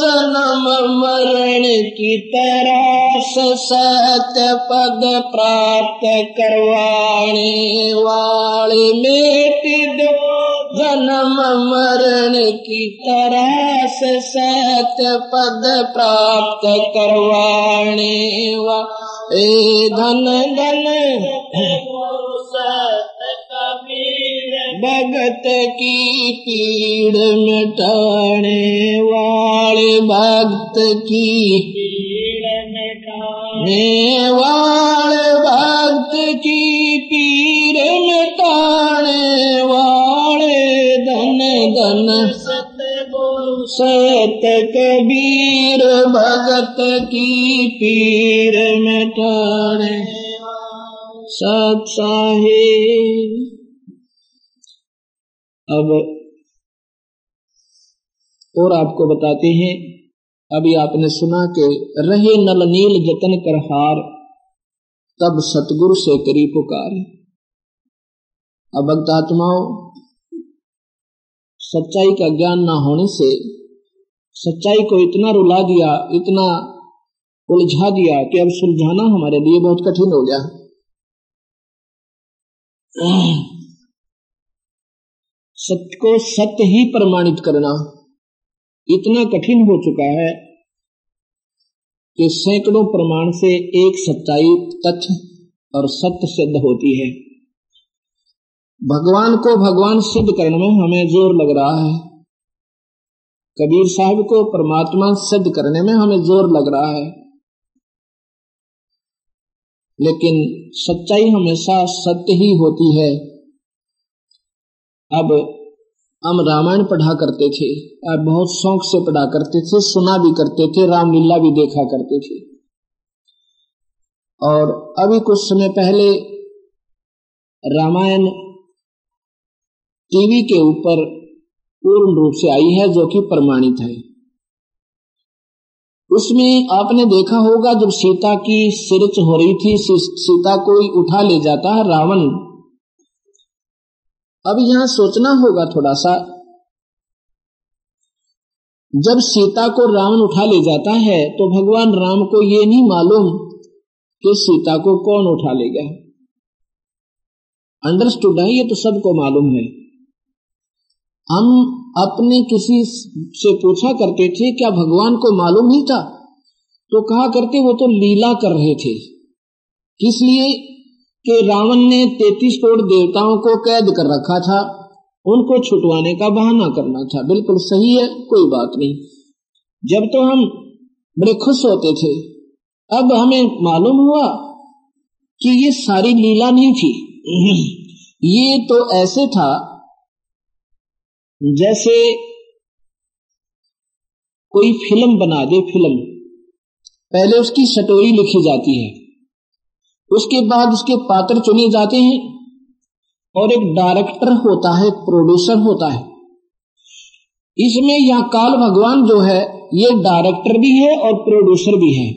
जन्म मरण की तरास सत्य पद प्राप्त करवाने वाले मेट दो जन्म मरण की तरास सत्य पद प्राप्त करवाने वा ए धन धन भगत की पीड़ मिटाने वाले भक्त की पीड़ मिटाने वाले भक्त की पीड़ मिटाने वाले धन धन सत कबीर भगत की पीर मिटाने। सत साहेब अब और आपको बताते हैं, अभी आपने सुना कि रहे नल नील जतन कर हार, तब सतगुरु से करी पुकार। अब भक्तात्माओं सच्चाई का ज्ञान ना होने से, सच्चाई को इतना रुला दिया, इतना उलझा दिया कि अब सुलझाना हमारे लिए बहुत कठिन हो गया। सत्य को सत्य ही प्रमाणित करना इतना कठिन हो चुका है कि सैकड़ों प्रमाण से एक सच्चाई तथ्य और सत्य सिद्ध होती है। भगवान को भगवान सिद्ध करने में हमें ज़ोर लग रहा है। कबीर साहब को परमात्मा सिद्ध करने में हमें ज़ोर लग रहा है। लेकिन सच्चाई हमेशा सत्य ही होती है। अब हम रामायण पढ़ा करते थे अब बहुत शौक से पढ़ा करते थे, सुना भी करते थे, रामलीला भी देखा करते थे। और अभी कुछ समय पहले रामायण टीवी के ऊपर पूर्ण रूप से आई है, जो कि प्रमाणित है। उसमें आपने देखा होगा, जब सीता की सिरच हो रही थी सीता को उठा ले जाता है, रावण अब यहाँ सोचना होगा थोड़ा सा जब सीता को रावण उठा ले जाता है तो भगवान राम को यह नहीं मालूम कि सीता को कौन उठा ले गया अंडरस्टूड है ये तो सबको मालूम है। हम अपने किसी से पूछा करते थे, क्या भगवान को मालूम नहीं था? तो कहा करते वो तो लीला कर रहे थे। किस लिए? कि रावण ने तैतीस करोड़ देवताओं को कैद कर रखा था। उनको छुटवाने का बहाना करना था। बिल्कुल सही है, कोई बात नहीं। जब तो हम बड़े खुश होते थे, अब हमें मालूम हुआ कि ये सारी लीला नहीं थी। ये तो ऐसे था जैसे कोई फ़िल्म बना दे, फ़िल्म। पहले उसकी स्टोरी लिखी जाती है। उसके बाद उसके पात्र चुने जाते हैं और एक डायरेक्टर होता है प्रोड्यूसर होता है। इसमें यह काल भगवान जो है, ये डायरेक्टर भी है और प्रोड्यूसर भी है।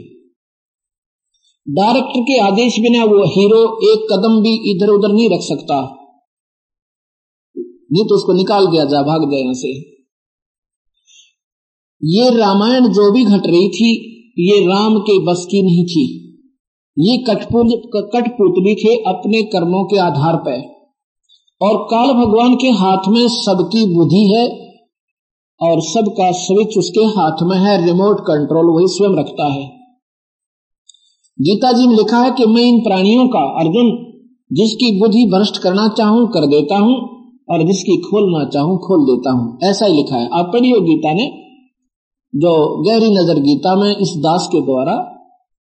डायरेक्टर के आदेश बिना वो हीरो एक कदम भी इधर उधर नहीं रख सकता। नहीं तो उसको निकाल दिया जा, भाग जाए यहाँ से। ये रामायण जो भी घट रही थी, ये राम के बस की नहीं थी। ये कठपुतली थे अपने कर्मों के आधार पर। और काल भगवान के हाथ में सबकी बुद्धि है और सबका स्विच उसके हाथ में है रिमोट कंट्रोल वही स्वयं रखता है। गीता जी में लिखा है कि मैं इन प्राणियों का, अर्जुन, जिसकी बुद्धि भ्रष्ट करना चाहूँ, कर देता हूँ, और जिसकी खोलना चाहूँ, खोल देता हूँ। ऐसा ही लिखा है। आप पढ़िए गीता ने, जो गहरी नज़र गीता में इस दास के द्वारा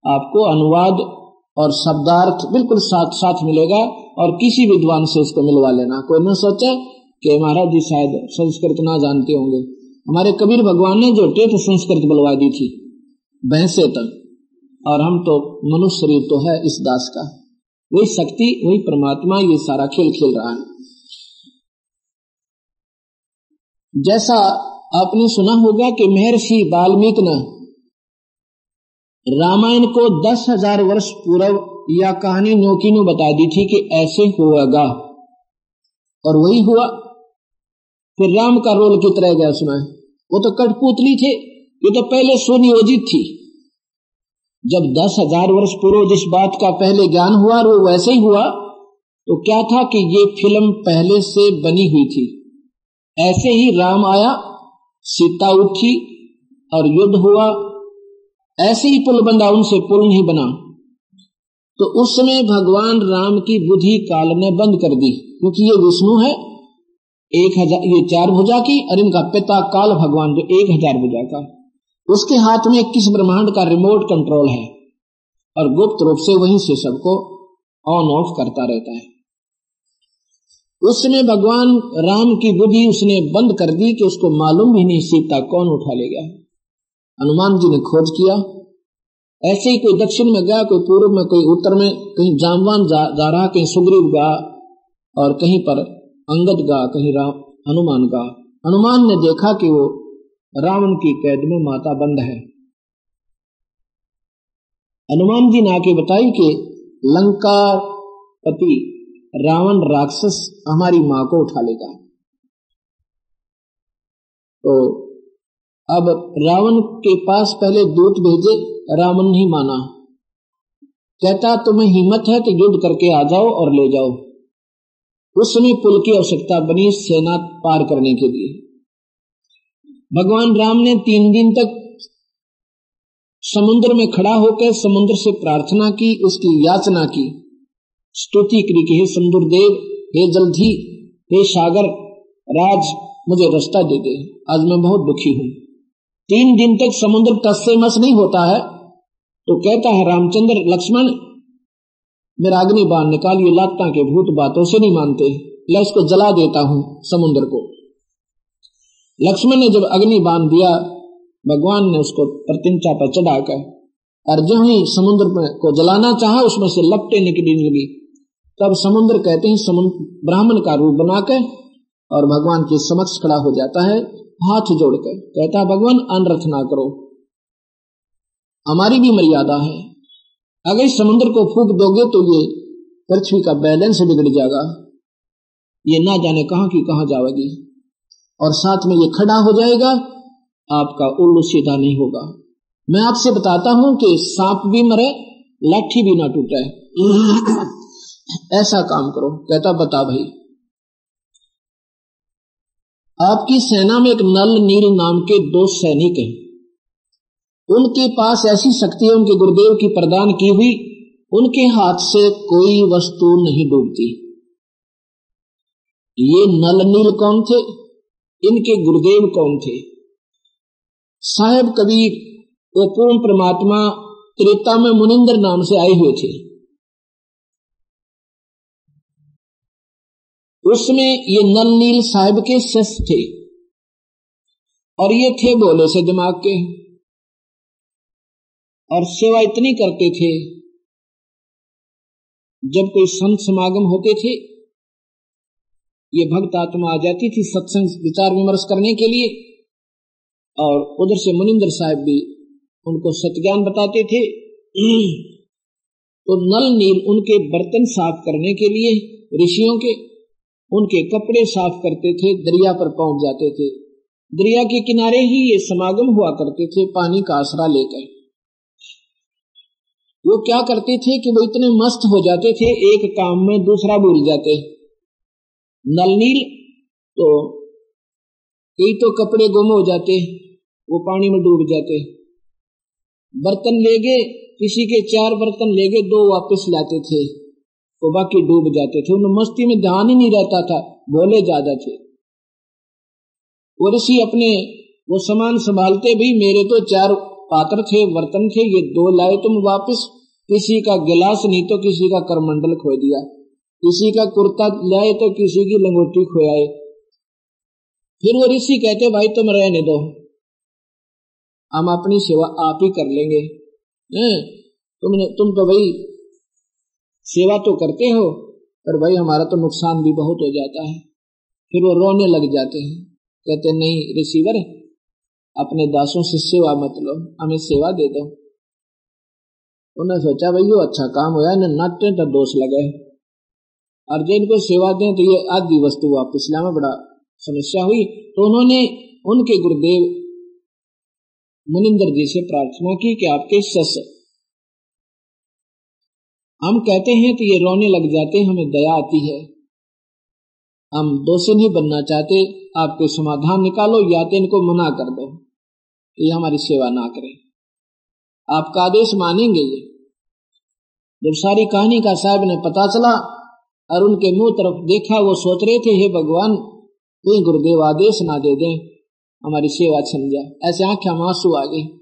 आपको अनुवाद और शब्दार्थ बिल्कुल साथ साथ मिलेगा और किसी विद्वान से उसको मिलवा लेना। कोई न सोचे कि महाराज जी शायद संस्कृत ना जानते होंगे। हमारे कबीर भगवान ने जो टेप संस्कृत बुलवा दी थी भैंसे तक, और हम तो मनुष्य शरीर तो है इस दास का। वही शक्ति, वही परमात्मा, ये सारा खेल खेल रहा है। जैसा आपने सुना होगा कि महर्षि वाल्मीकि ने रामायण को दस हज़ार वर्ष पूर्व या कहानी नोकी ने बता दी थी कि ऐसे होगा और वही हुआ। फिर राम का रोल कित रह गया उसमें? वो तो कठपुतली थे। ये तो पहले सुनियोजित थी। जब दस हज़ार वर्ष पूर्व जिस बात का पहले ज्ञान हुआ वो वैसे ही हुआ तो क्या था कि ये फ़िल्म पहले से बनी हुई थी। ऐसे ही राम आया, सीता उठी और युद्ध हुआ। ऐसे ही पुल बंदा उनसे पुल नहीं बना। तो उस समय भगवान राम की बुद्धि काल ने बंद कर दी, क्योंकि ये विष्णु है, एक हज़ार ये चार भुजा की और इनका पिता काल भगवान जो एक हज़ार भुजा का। उसके हाथ में किस ब्रह्मांड का रिमोट कंट्रोल है? और गुप्त रूप से वहीं से सबको ऑन ऑफ़ करता रहता है। उस समय भगवान राम की बुद्धि उसने बंद कर दी कि उसको मालूम भी नहीं सीता कौन उठा ले गया हनुमान जी ने खोज किया। ऐसे ही कोई दक्षिण में गया कोई पूर्व में कोई उत्तर में कहीं जामवान जा, जा रहा कहीं सुग्रीव गा और कहीं पर अंगद गा कहीं राम हनुमान गा। हनुमान ने देखा कि वो रावण की कैद में माता बंद है। हनुमान जी ने आके बताई कि लंका पति रावण राक्षस हमारी माँ को उठा लेगा। तो अब रावण के पास पहले दूत भेजे, रावण नहीं माना। कहता, तुम्हें हिम्मत है तो युद्ध करके आ जाओ और ले जाओ। उस समय पुल की आवश्यकता बनी सेना पार करने के लिए। भगवान राम ने तीन दिन तक समुद्र में खड़ा होकर समुद्र से प्रार्थना की, उसकी याचना की। स्तुति करी कि, हे समुद्र देव हे जलधि हे सागर, राज, मुझे रास्ता दे दे। आज मैं बहुत दुखी हूँ। तीन दिन तक समुद्र तस से मस नहीं होता है तो कहता है रामचंद्र, लक्ष्मण, मेरा अग्नि बाण निकाल ये लाता के भूत बातों से नहीं मानते मैं इसको जला देता हूँ समुद्र को। लक्ष्मण ने जब अग्नि बाण दिया, भगवान ने उसको प्रतिंचा पर चढ़ाकर, और जो ही समुद्र को जलाना चाहा, उसमें से लपटे निकली लगी तब समुद्र कहते हैं, समुद्र ब्राह्मण का रूप बनाकर, और भगवान के समक्ष खड़ा हो जाता है। हाथ जोड़कर कहता, भगवान अनरथ ना करो। हमारी भी मर्यादा है। अगर इस समुद्र को फूक दोगे तो ये पृथ्वी का बैलेंस बिगड़ जाएगा। ये ना जाने कहाँ की कहाँ जाएगी और साथ में ये खड़ा हो जाएगा, आपका उल्लू सीधा नहीं होगा। मैं आपसे बताता हूँ कि सांप भी मरे, लाठी भी ना टूटे। ऐसा काम करो। कहता, बता भाई आपकी सेना में एक नल नील नाम के दो सैनिक हैं। उनके पास ऐसी शक्ति है उनके गुरुदेव की प्रदान की हुई, उनके हाथ से कोई वस्तु नहीं डूबती। ये नल नील कौन थे? इनके गुरुदेव कौन थे? साहेब कबीर वो पूर्ण परमात्मा त्रेता में मुनिंदर नाम से आए हुए थे। उसमें ये नल नील साहिब के शस थे। और ये थे बोले से दिमाग के। और सेवा इतनी करते थे, जब कोई संत समागम होते थे, ये भक्त आत्मा आ जाती थी सत्संग विचार विमर्श करने के लिए। और उधर से मुनिंदर साहब भी उनको सत्यान बताते थे। तो नल नील उनके बर्तन साफ़ करने के लिए ऋषियों के उनके कपड़े साफ़ करते थे, दरिया पर पहुँच जाते थे। दरिया के किनारे ही ये समागम हुआ करते थे, पानी का आसरा लेकर। वो क्या करते थे कि वो इतने मस्त हो जाते थे, एक काम में दूसरा भूल जाते। नल नील तो कई तो कपड़े गुम हो जाते, वो पानी में डूब जाते। बर्तन ले गए किसी के चार बर्तन ले गए दो वापस लाते थे। तो बाकी डूब जाते थे। उन मस्ती में ध्यान ही नहीं रहता था। भोले ज़्यादा थे। और इसी अपने वो सामान संभालते भी मेरे तो चार पात्र थे, बर्तन थे, ये दो लाए तुम वापस। किसी का गिलास नहीं तो किसी का करमंडल खो दिया। किसी का कुर्ता लाए तो किसी की लंगोटी खोयाए फिर वो ऋषि कहते, भाई, तुम रहने दो। हम अपनी सेवा आप ही कर लेंगे। तुमने तुम तो भाई सेवा तो करते हो, पर भाई हमारा तो नुकसान भी बहुत हो जाता है। फिर वो रोने लग जाते हैं। कहते, नहीं रिसीवर अपने दासों से सेवा मत लो, हमें सेवा दे दो। उन्होंने सोचा, भाई वो अच्छा काम हुआ इन्हें नाट्य तो दोष लगे और जो इनको सेवा दें तो ये आदि वस्तु वापस में बड़ा समस्या हुई। तो उन्होंने उनके गुरुदेव मुनिंदर जी से प्रार्थना की कि आपके सस हम कहते हैं तो ये रोने लग जाते हमें दया आती है। हम दोषी नहीं बनना चाहते आप कोई समाधान निकालो या तो इनको मना कर दो। ये हमारी सेवा ना करें। आपका आदेश मानेंगे ये। जब सारी कहानी का साहब ने पता चला और उनके मुँह तरफ़ देखा, वो सोच रहे थे, हे भगवान कहीं गुरुदेव आदेश ना दे दें। हमारी सेवा छन जाए। ऐसे आँखें आँसू आ गई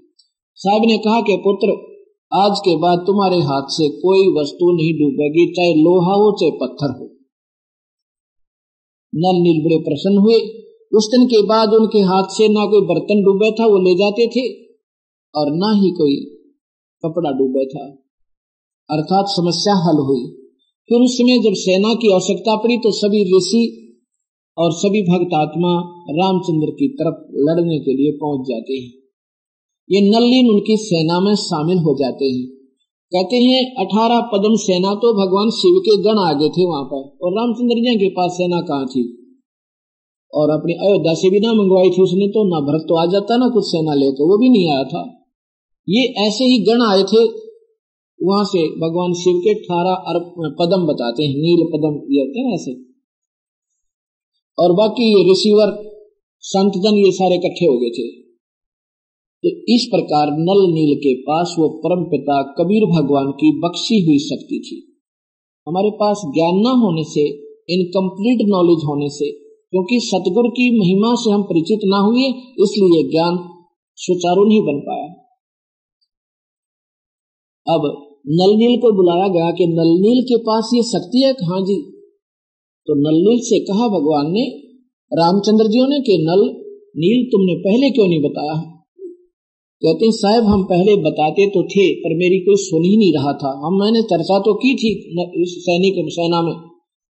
साहब ने कहा कि, पुत्र आज के बाद तुम्हारे हाथ से कोई वस्तु नहीं डूबेगी, चाहे लोहा हो, चाहे पत्थर हो। नल नील बड़े प्रसन्न हुए। उस दिन के बाद उनके हाथ से ना कोई बर्तन डूबे था, वो ले जाते थे, और ना ही कोई कपड़ा डूबे था। अर्थात समस्या हल हुई। फिर उसमें जब सेना की आवश्यकता पड़ी तो सभी ऋषि और सभी भक्त आत्मा रामचंद्र की तरफ़ लड़ने के लिए पहुँच जाते हैं। ये नल्लीन उनकी सेना में शामिल हो जाते हैं। कहते हैं, अठारह पदम सेना तो भगवान शिव के गण आगे थे वहाँ पर, और रामचंद्र जी के पास सेना कहाँ थी? और अपनी अयोध्या से भी ना मंगवाई थी उसने तो ना भरत तो आ जाता, ना कुछ सेना ले तो वो भी नहीं आया था। ये ऐसे ही गण आए थे, वहाँ से भगवान शिव के अठारह अरब पदम बताते हैं, नील पदम ये होते हैं ऐसे। और बाकी ये रिसीवर संतजन ये सारे इकट्ठे हो गए थे। तो इस प्रकार नल नील के पास वो परम पिता कबीर भगवान की बख्शी हुई शक्ति थी। हमारे पास ज्ञान न होने से इनकम्प्लीट नॉलेज होने से, क्योंकि सतगुरु की महिमा से हम परिचित ना हुए, इसलिए ज्ञान सुचारू नहीं बन पाया। अब नलनील को बुलाया गया कि नलनील के पास ये शक्ति है हाँ जी? तो नलनील से कहा भगवान ने, रामचंद्र जी ने कि नल नील तुमने पहले क्यों नहीं बताया? कहते हैं, साहब, हम पहले बताते तो थे, पर मेरी कोई सुन ही नहीं रहा था। हम, मैंने चर्चा तो की थी इस सैनिक सेना में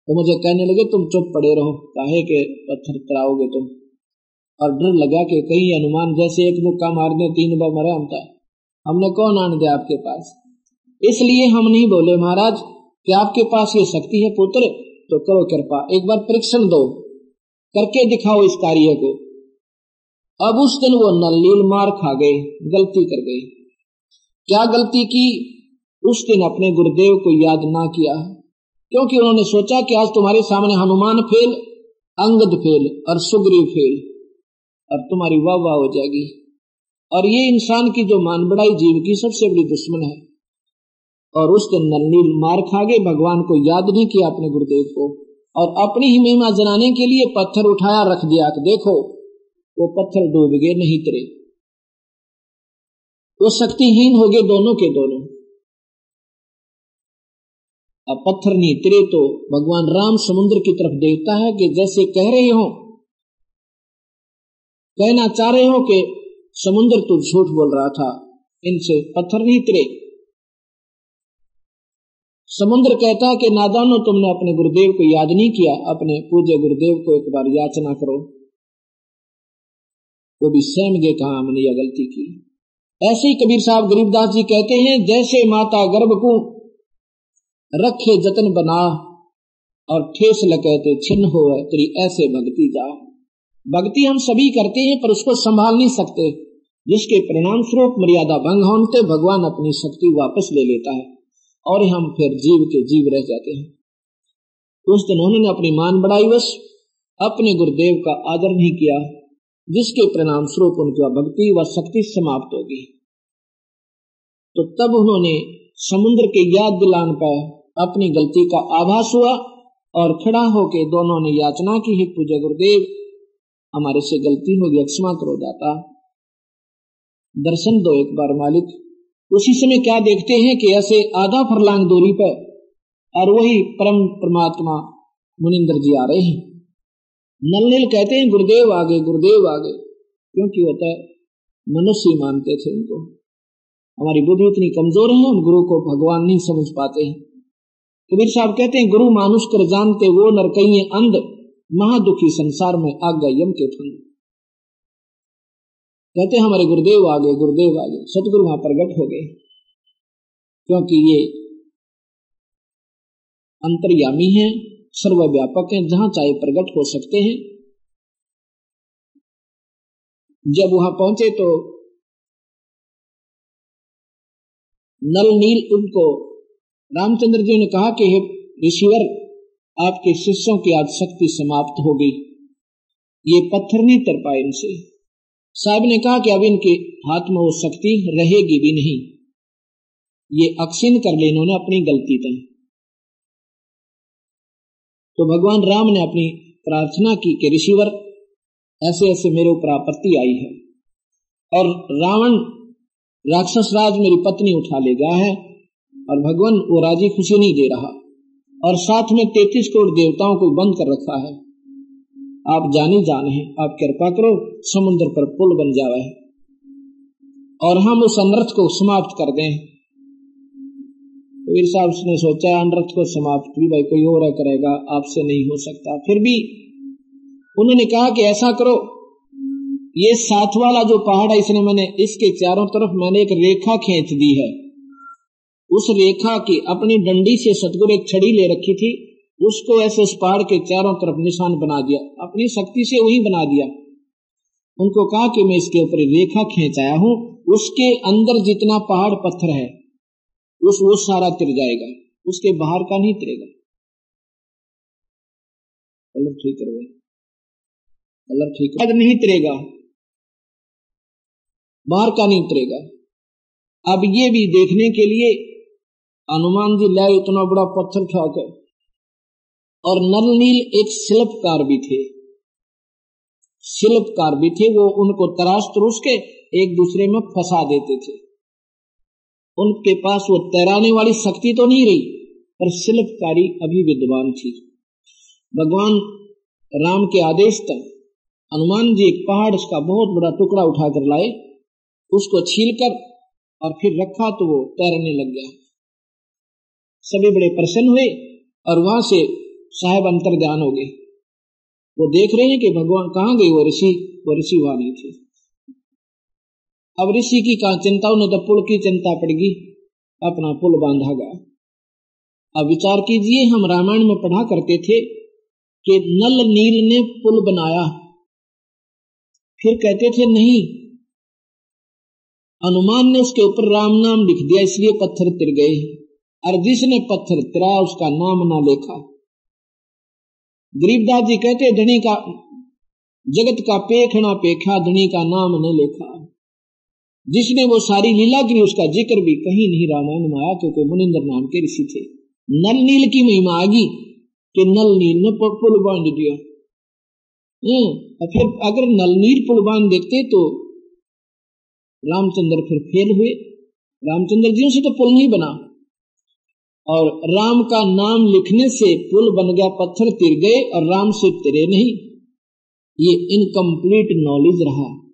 तो मुझे कहने लगे, तुम चुप पड़े रहो, काहे के पत्थर तराओगे तुम? और डर लगा कि कहीं अनुमान जैसे एक मुक्का मार दे, तीन बार मरे हमता हमने कौन आने दिया आपके पास? इसलिए हम नहीं बोले, महाराज कि आपके पास ये शक्ति है, पुत्र? तो करो कृपा, एक बार परीक्षण दो। करके दिखाओ इस कार्य को। अब उस दिन वो नलील मार खा गए, गलती कर गए। क्या गलती की? उस दिन अपने गुरुदेव को याद ना किया, क्योंकि उन्होंने सोचा कि आज तुम्हारे सामने हनुमान फेल, अंगद फेल और सुग्रीव फेल। अब तुम्हारी वाह वाह हो जाएगी। और ये इंसान की जो मान बढ़ाई जीव की सबसे बड़ी दुश्मन है। और उस दिन नलनील मार खा गए, भगवान को याद नहीं किया अपने गुरुदेव को। और अपनी ही महिमा जनाने के लिए पत्थर उठाया, रख दिया देखो वो पत्थर डूब गए, नहीं तरे। वो शक्तिहीन हो गए दोनों के दोनों। अब पत्थर नहीं तरे तो भगवान राम समुद्र की तरफ़ देखता है कि जैसे कह रहे हो, कहना चाह रहे हो कि समुद्र तो झूठ बोल रहा था, इनसे पत्थर नहीं तरे। समुद्र कहता है कि नादानो तुमने अपने गुरुदेव को याद नहीं किया, अपने पूज्य गुरुदेव को एक बार याचना करो। वो भी सहम गए कहा हमने यह गलती की। ऐसे ही कबीर साहब गरीबदास जी कहते हैं, जैसे माता गर्भ को रखे जतन बना और ठेस लगते छिन्न हो तेरी ऐसे भक्ति जा। भक्ति हम सभी करते हैं, पर उसको संभाल नहीं सकते, जिसके परिणाम स्वरूप मर्यादा भंग होने, भगवान अपनी शक्ति वापस ले लेता है और हम फिर जीव के जीव रह जाते हैं। उस दिन उन्होंने अपनी मान बढ़ाई बस, अपने गुरुदेव का आदर नहीं किया। जिसके परिणाम स्वरूप उनकी भक्ति व शक्ति समाप्त होगी। तो तब उन्होंने समुद्र के याद दिलान पर अपनी गलती का आभास हुआ और खड़ा होके दोनों ने याचना की, है पूज्य गुरुदेव, हमारे से गलती होगी अक्षमा करो जाता। दर्शन दो एक बार मालिक। उसी समय क्या देखते हैं कि ऐसे आधा फरलांग दूरी पर और वही परम परमात्मा मुनिंदर जी आ रहे हैं। नल कहते हैं, गुरुदेव आगे गुरुदेव आगे। क्योंकि होता है, मनुष्य मानते थे उनको। हमारी बुद्धि इतनी कमज़ोर है उन गुरु को भगवान नहीं समझ पाते हैं। कबीर साहब कहते हैं, गुरु मानुष कर जानते वो नरकई अंध, महादुखी संसार में आज्ञा यम के फंद कहते हैं, हमारे गुरुदेव आ गए गुरुदेव आ गए सतगुरु वहाँ प्रगट हो गए क्योंकि ये अंतर्यामी है सर्वव्यापक है, जहाँ चाहे प्रकट हो सकते हैं। जब वहाँ पहुँचे तो नल नील उनको रामचंद्र जी ने कहा कि हे ऋषिवर, आपके शिष्यों की आज शक्ति समाप्त हो गई। ये पत्थर नहीं तर पाए इनसे। साहब ने कहा कि अब इनके हाथ में वो शक्ति रहेगी भी नहीं। ये अक्षिण कर ले इन्होंने अपनी गलती तक तो भगवान राम ने अपनी प्रार्थना की कि ऋषिवर ऐसे ऐसे मेरे ऊपर आपत्ति आई है और रावण राक्षस राज मेरी पत्नी उठा ले गया है और भगवान वो राज़ी खुशी नहीं दे रहा और साथ में तैतीस करोड़ देवताओं को बंद कर रखा है। आप जानी जाने हैं, आप कृपा करो, समुद्र पर पुल बन जावे। और हम उस अनर्थ को समाप्त कर दें। वीर साहब ने सोचा, अनर्थ को समाप्त भी भाई कोई और करेगा, आपसे नहीं हो सकता। फिर भी उन्होंने कहा कि ऐसा करो, ये साथ वाला जो पहाड़ है, इसने मैंने, इसके चारों तरफ़ मैंने एक रेखा खींच दी है। उस रेखा की अपनी डंडी से सतगुरु एक छड़ी ले रखी थी, उसको ऐसे उस पहाड़ के चारों तरफ़ निशान बना दिया, अपनी शक्ति से वही बना दिया। उनको कहा कि मैं इसके ऊपर रेखा खींचाया हूँ, उसके अंदर जितना पहाड़ पत्थर है उस वो सारा तिर जाएगा। उसके बाहर का नहीं तिरेगा। कलर ठीक करो कलर ठीक नहीं तिरेगा। बाहर का नहीं उतरेगा अब ये भी देखने के लिए, हनुमान जी लाए उतना बड़ा पत्थर उठाकर और नलनील एक शिल्पकार भी थे। शिल्पकार भी थे, वो उनको तराश तरुश के एक दूसरे में फंसा देते थे। उनके पास वो तैराने वाली शक्ति तो नहीं रही, पर शिल्पकारी अभी विद्वान थी। भगवान राम के आदेश तक हनुमान जी एक पहाड़ का बहुत बड़ा टुकड़ा उठाकर लाए, उसको छीलकर और फिर रखा तो वो तैरने लग गया। सभी बड़े प्रसन्न हुए और वहाँ से साहेब अंतर ध्यान हो गए। वो देख रहे हैं कि भगवान कहाँ गए, वो ऋषि वो ऋषि वहाँ नहीं थे। अब ऋषि की कहा, चिंता उन्हें तो पुल की चिंता पड़गी अपना पुल बांधा गया। अब विचार कीजिए, हम रामायण में पढ़ा करते थे कि नल नील ने पुल बनाया। फिर कहते थे, नहीं अनुमान ने उसके ऊपर राम नाम लिख दिया, इसलिए पत्थर तिर गए और जिसने पत्थर तिरा, उसका नाम ना लेखा। गरीबदास जी कहते, धनी का, जगत का पेखना पेखा, धनी का नाम न लेखा। जिसने वो सारी लीला की उसका ज़िक्र भी कहीं नहीं रामायण में आया क्योंकि मुनिंदर नाम के ऋषि थे। नल नील की महिमा आ गई कि नल नील ने पुल बाँध दिया। हम्म, फिर अगर नल नील पुल बाँध देखते तो रामचंद्र फिर फेल हुए। रामचंद्र जी से तो पुल नहीं बना। और राम का नाम लिखने से पुल बन गया पत्थर तिर गए और राम से तिरे नहीं। ये इनकम्प्लीट नॉलेज रहा।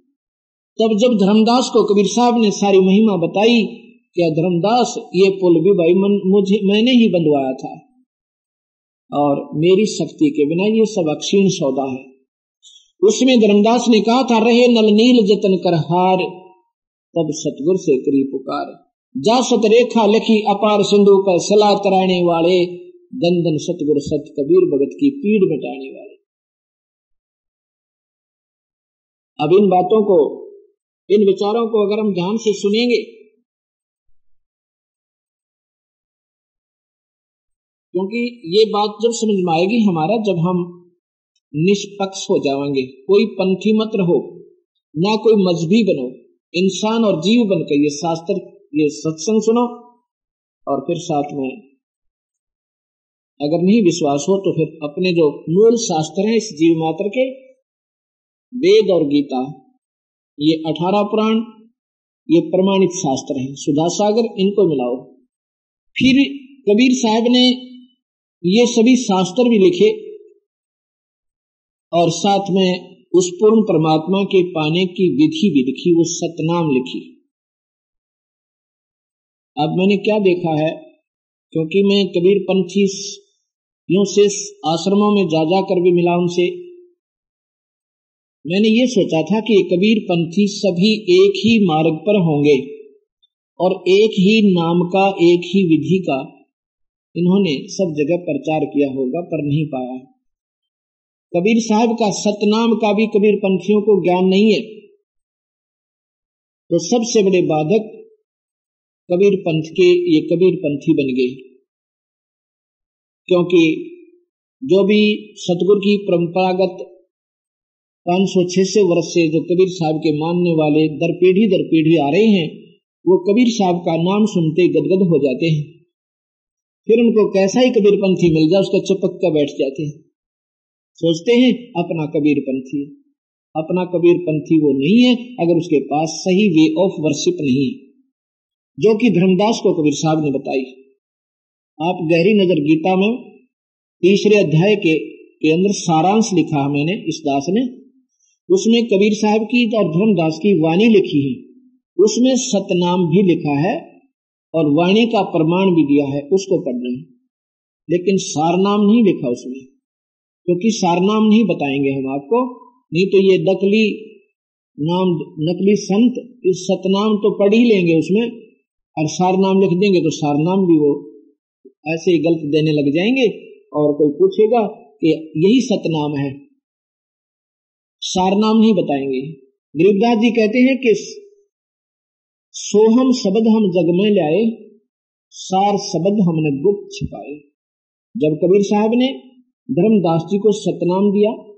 तब जब धर्मदास को कबीर साहब ने सारी महिमा बताई क्या धर्मदास ये पुल भी भाई मन, मुझे मैंने ही बंधवाया था। और मेरी शक्ति के बिना ये सब अक्षीण सौदा है। उसमें धर्मदास ने कहा था रहे नल नील जतन कर हार। तब सतगुर से करी पुकार जा सत रेखा लिखी अपार सिंधु पर सलाह तराने वाले दंदन सतगुर सत कबीर भगत की पीड़ मिटाने वाले। अब इन बातों को इन विचारों को अगर हम ध्यान से सुनेंगे, क्योंकि ये बात जब समझ में आएगी हमारा, जब हम निष्पक्ष हो जाएँगे, कोई पंथी मत रहो, ना कोई मजहबी बनो, इंसान और जीव बनकर ये शास्त्र, ये सत्संग सुनो, और फिर साथ में, अगर नहीं विश्वास हो तो फिर अपने जो मूल शास्त्र हैं इस जीव मात्र के, वेद और गीता ये अठारह पुराण, ये प्रमाणित शास्त्र हैं। सुधा सागर इनको मिलाओ। फिर कबीर साहब ने ये सभी शास्त्र भी लिखे और साथ में उस पूर्ण परमात्मा के पाने की विधि भी लिखी, वो सतनाम लिखी। अब मैंने क्या देखा है, क्योंकि मैं कबीर पंथी से आश्रमों में जा जा कर भी मिला उनसे। मैंने ये सोचा था कि कबीर पंथी सभी एक ही मार्ग पर होंगे और एक ही नाम का, एक ही विधि का इन्होंने सब जगह प्रचार किया होगा, पर नहीं पाया। कबीर साहब का सतनाम का भी कबीर पंथियों को ज्ञान नहीं है। तो सबसे बड़े बाधक कबीर पंथ के, ये कबीर पंथी बन गए। क्योंकि जो भी सतगुरु की परंपरागत पाँच सौ छह सौ वर्ष से जो कबीर साहब के मानने वाले दर पीढ़ी दर पीढ़ी आ रहे हैं, वो कबीर साहब का नाम सुनते गदगद हो जाते हैं। फिर उनको कैसा ही कबीर पंथी मिल जाए, उसका चिपक कर बैठ जाते हैं। सोचते हैं, अपना कबीर पंथी अपना कबीर पंथी वो नहीं है, अगर उसके पास सही वे ऑफ़ वर्शिप नहीं है। जो कि धर्मदास को कबीर साहब ने बताई। आप गहरी नज़र गीता में तीसरे अध्याय के के अंदर सारांश लिखा है मैंने, इस दास ने। उसमें कबीर साहब की और धर्मदास की वाणी लिखी है। उसमें सतनाम भी लिखा है और वाणी का प्रमाण भी दिया है, उसको पढ़ना लेकिन सारनाम नहीं लिखा उसमें क्योंकि तो सारनाम नहीं बताएँगे हम आपको। नहीं तो ये नकली नाम, नकली संत इस सतनाम तो पढ़ ही लेंगे उसमें, और सारनाम लिख देंगे तो सारनाम भी वो ऐसे ही गलत देने लग जाएँगे, और कोई पूछेगा कि यही सतनाम है। सारनाम नहीं बताएँगे। गरीबदास जी कहते हैं कि सोहम शब्द हम जग में लाए, सार शब्द हमने गुप्त छिपाए। जब कबीर साहब ने धर्मदास जी को सतनाम दिया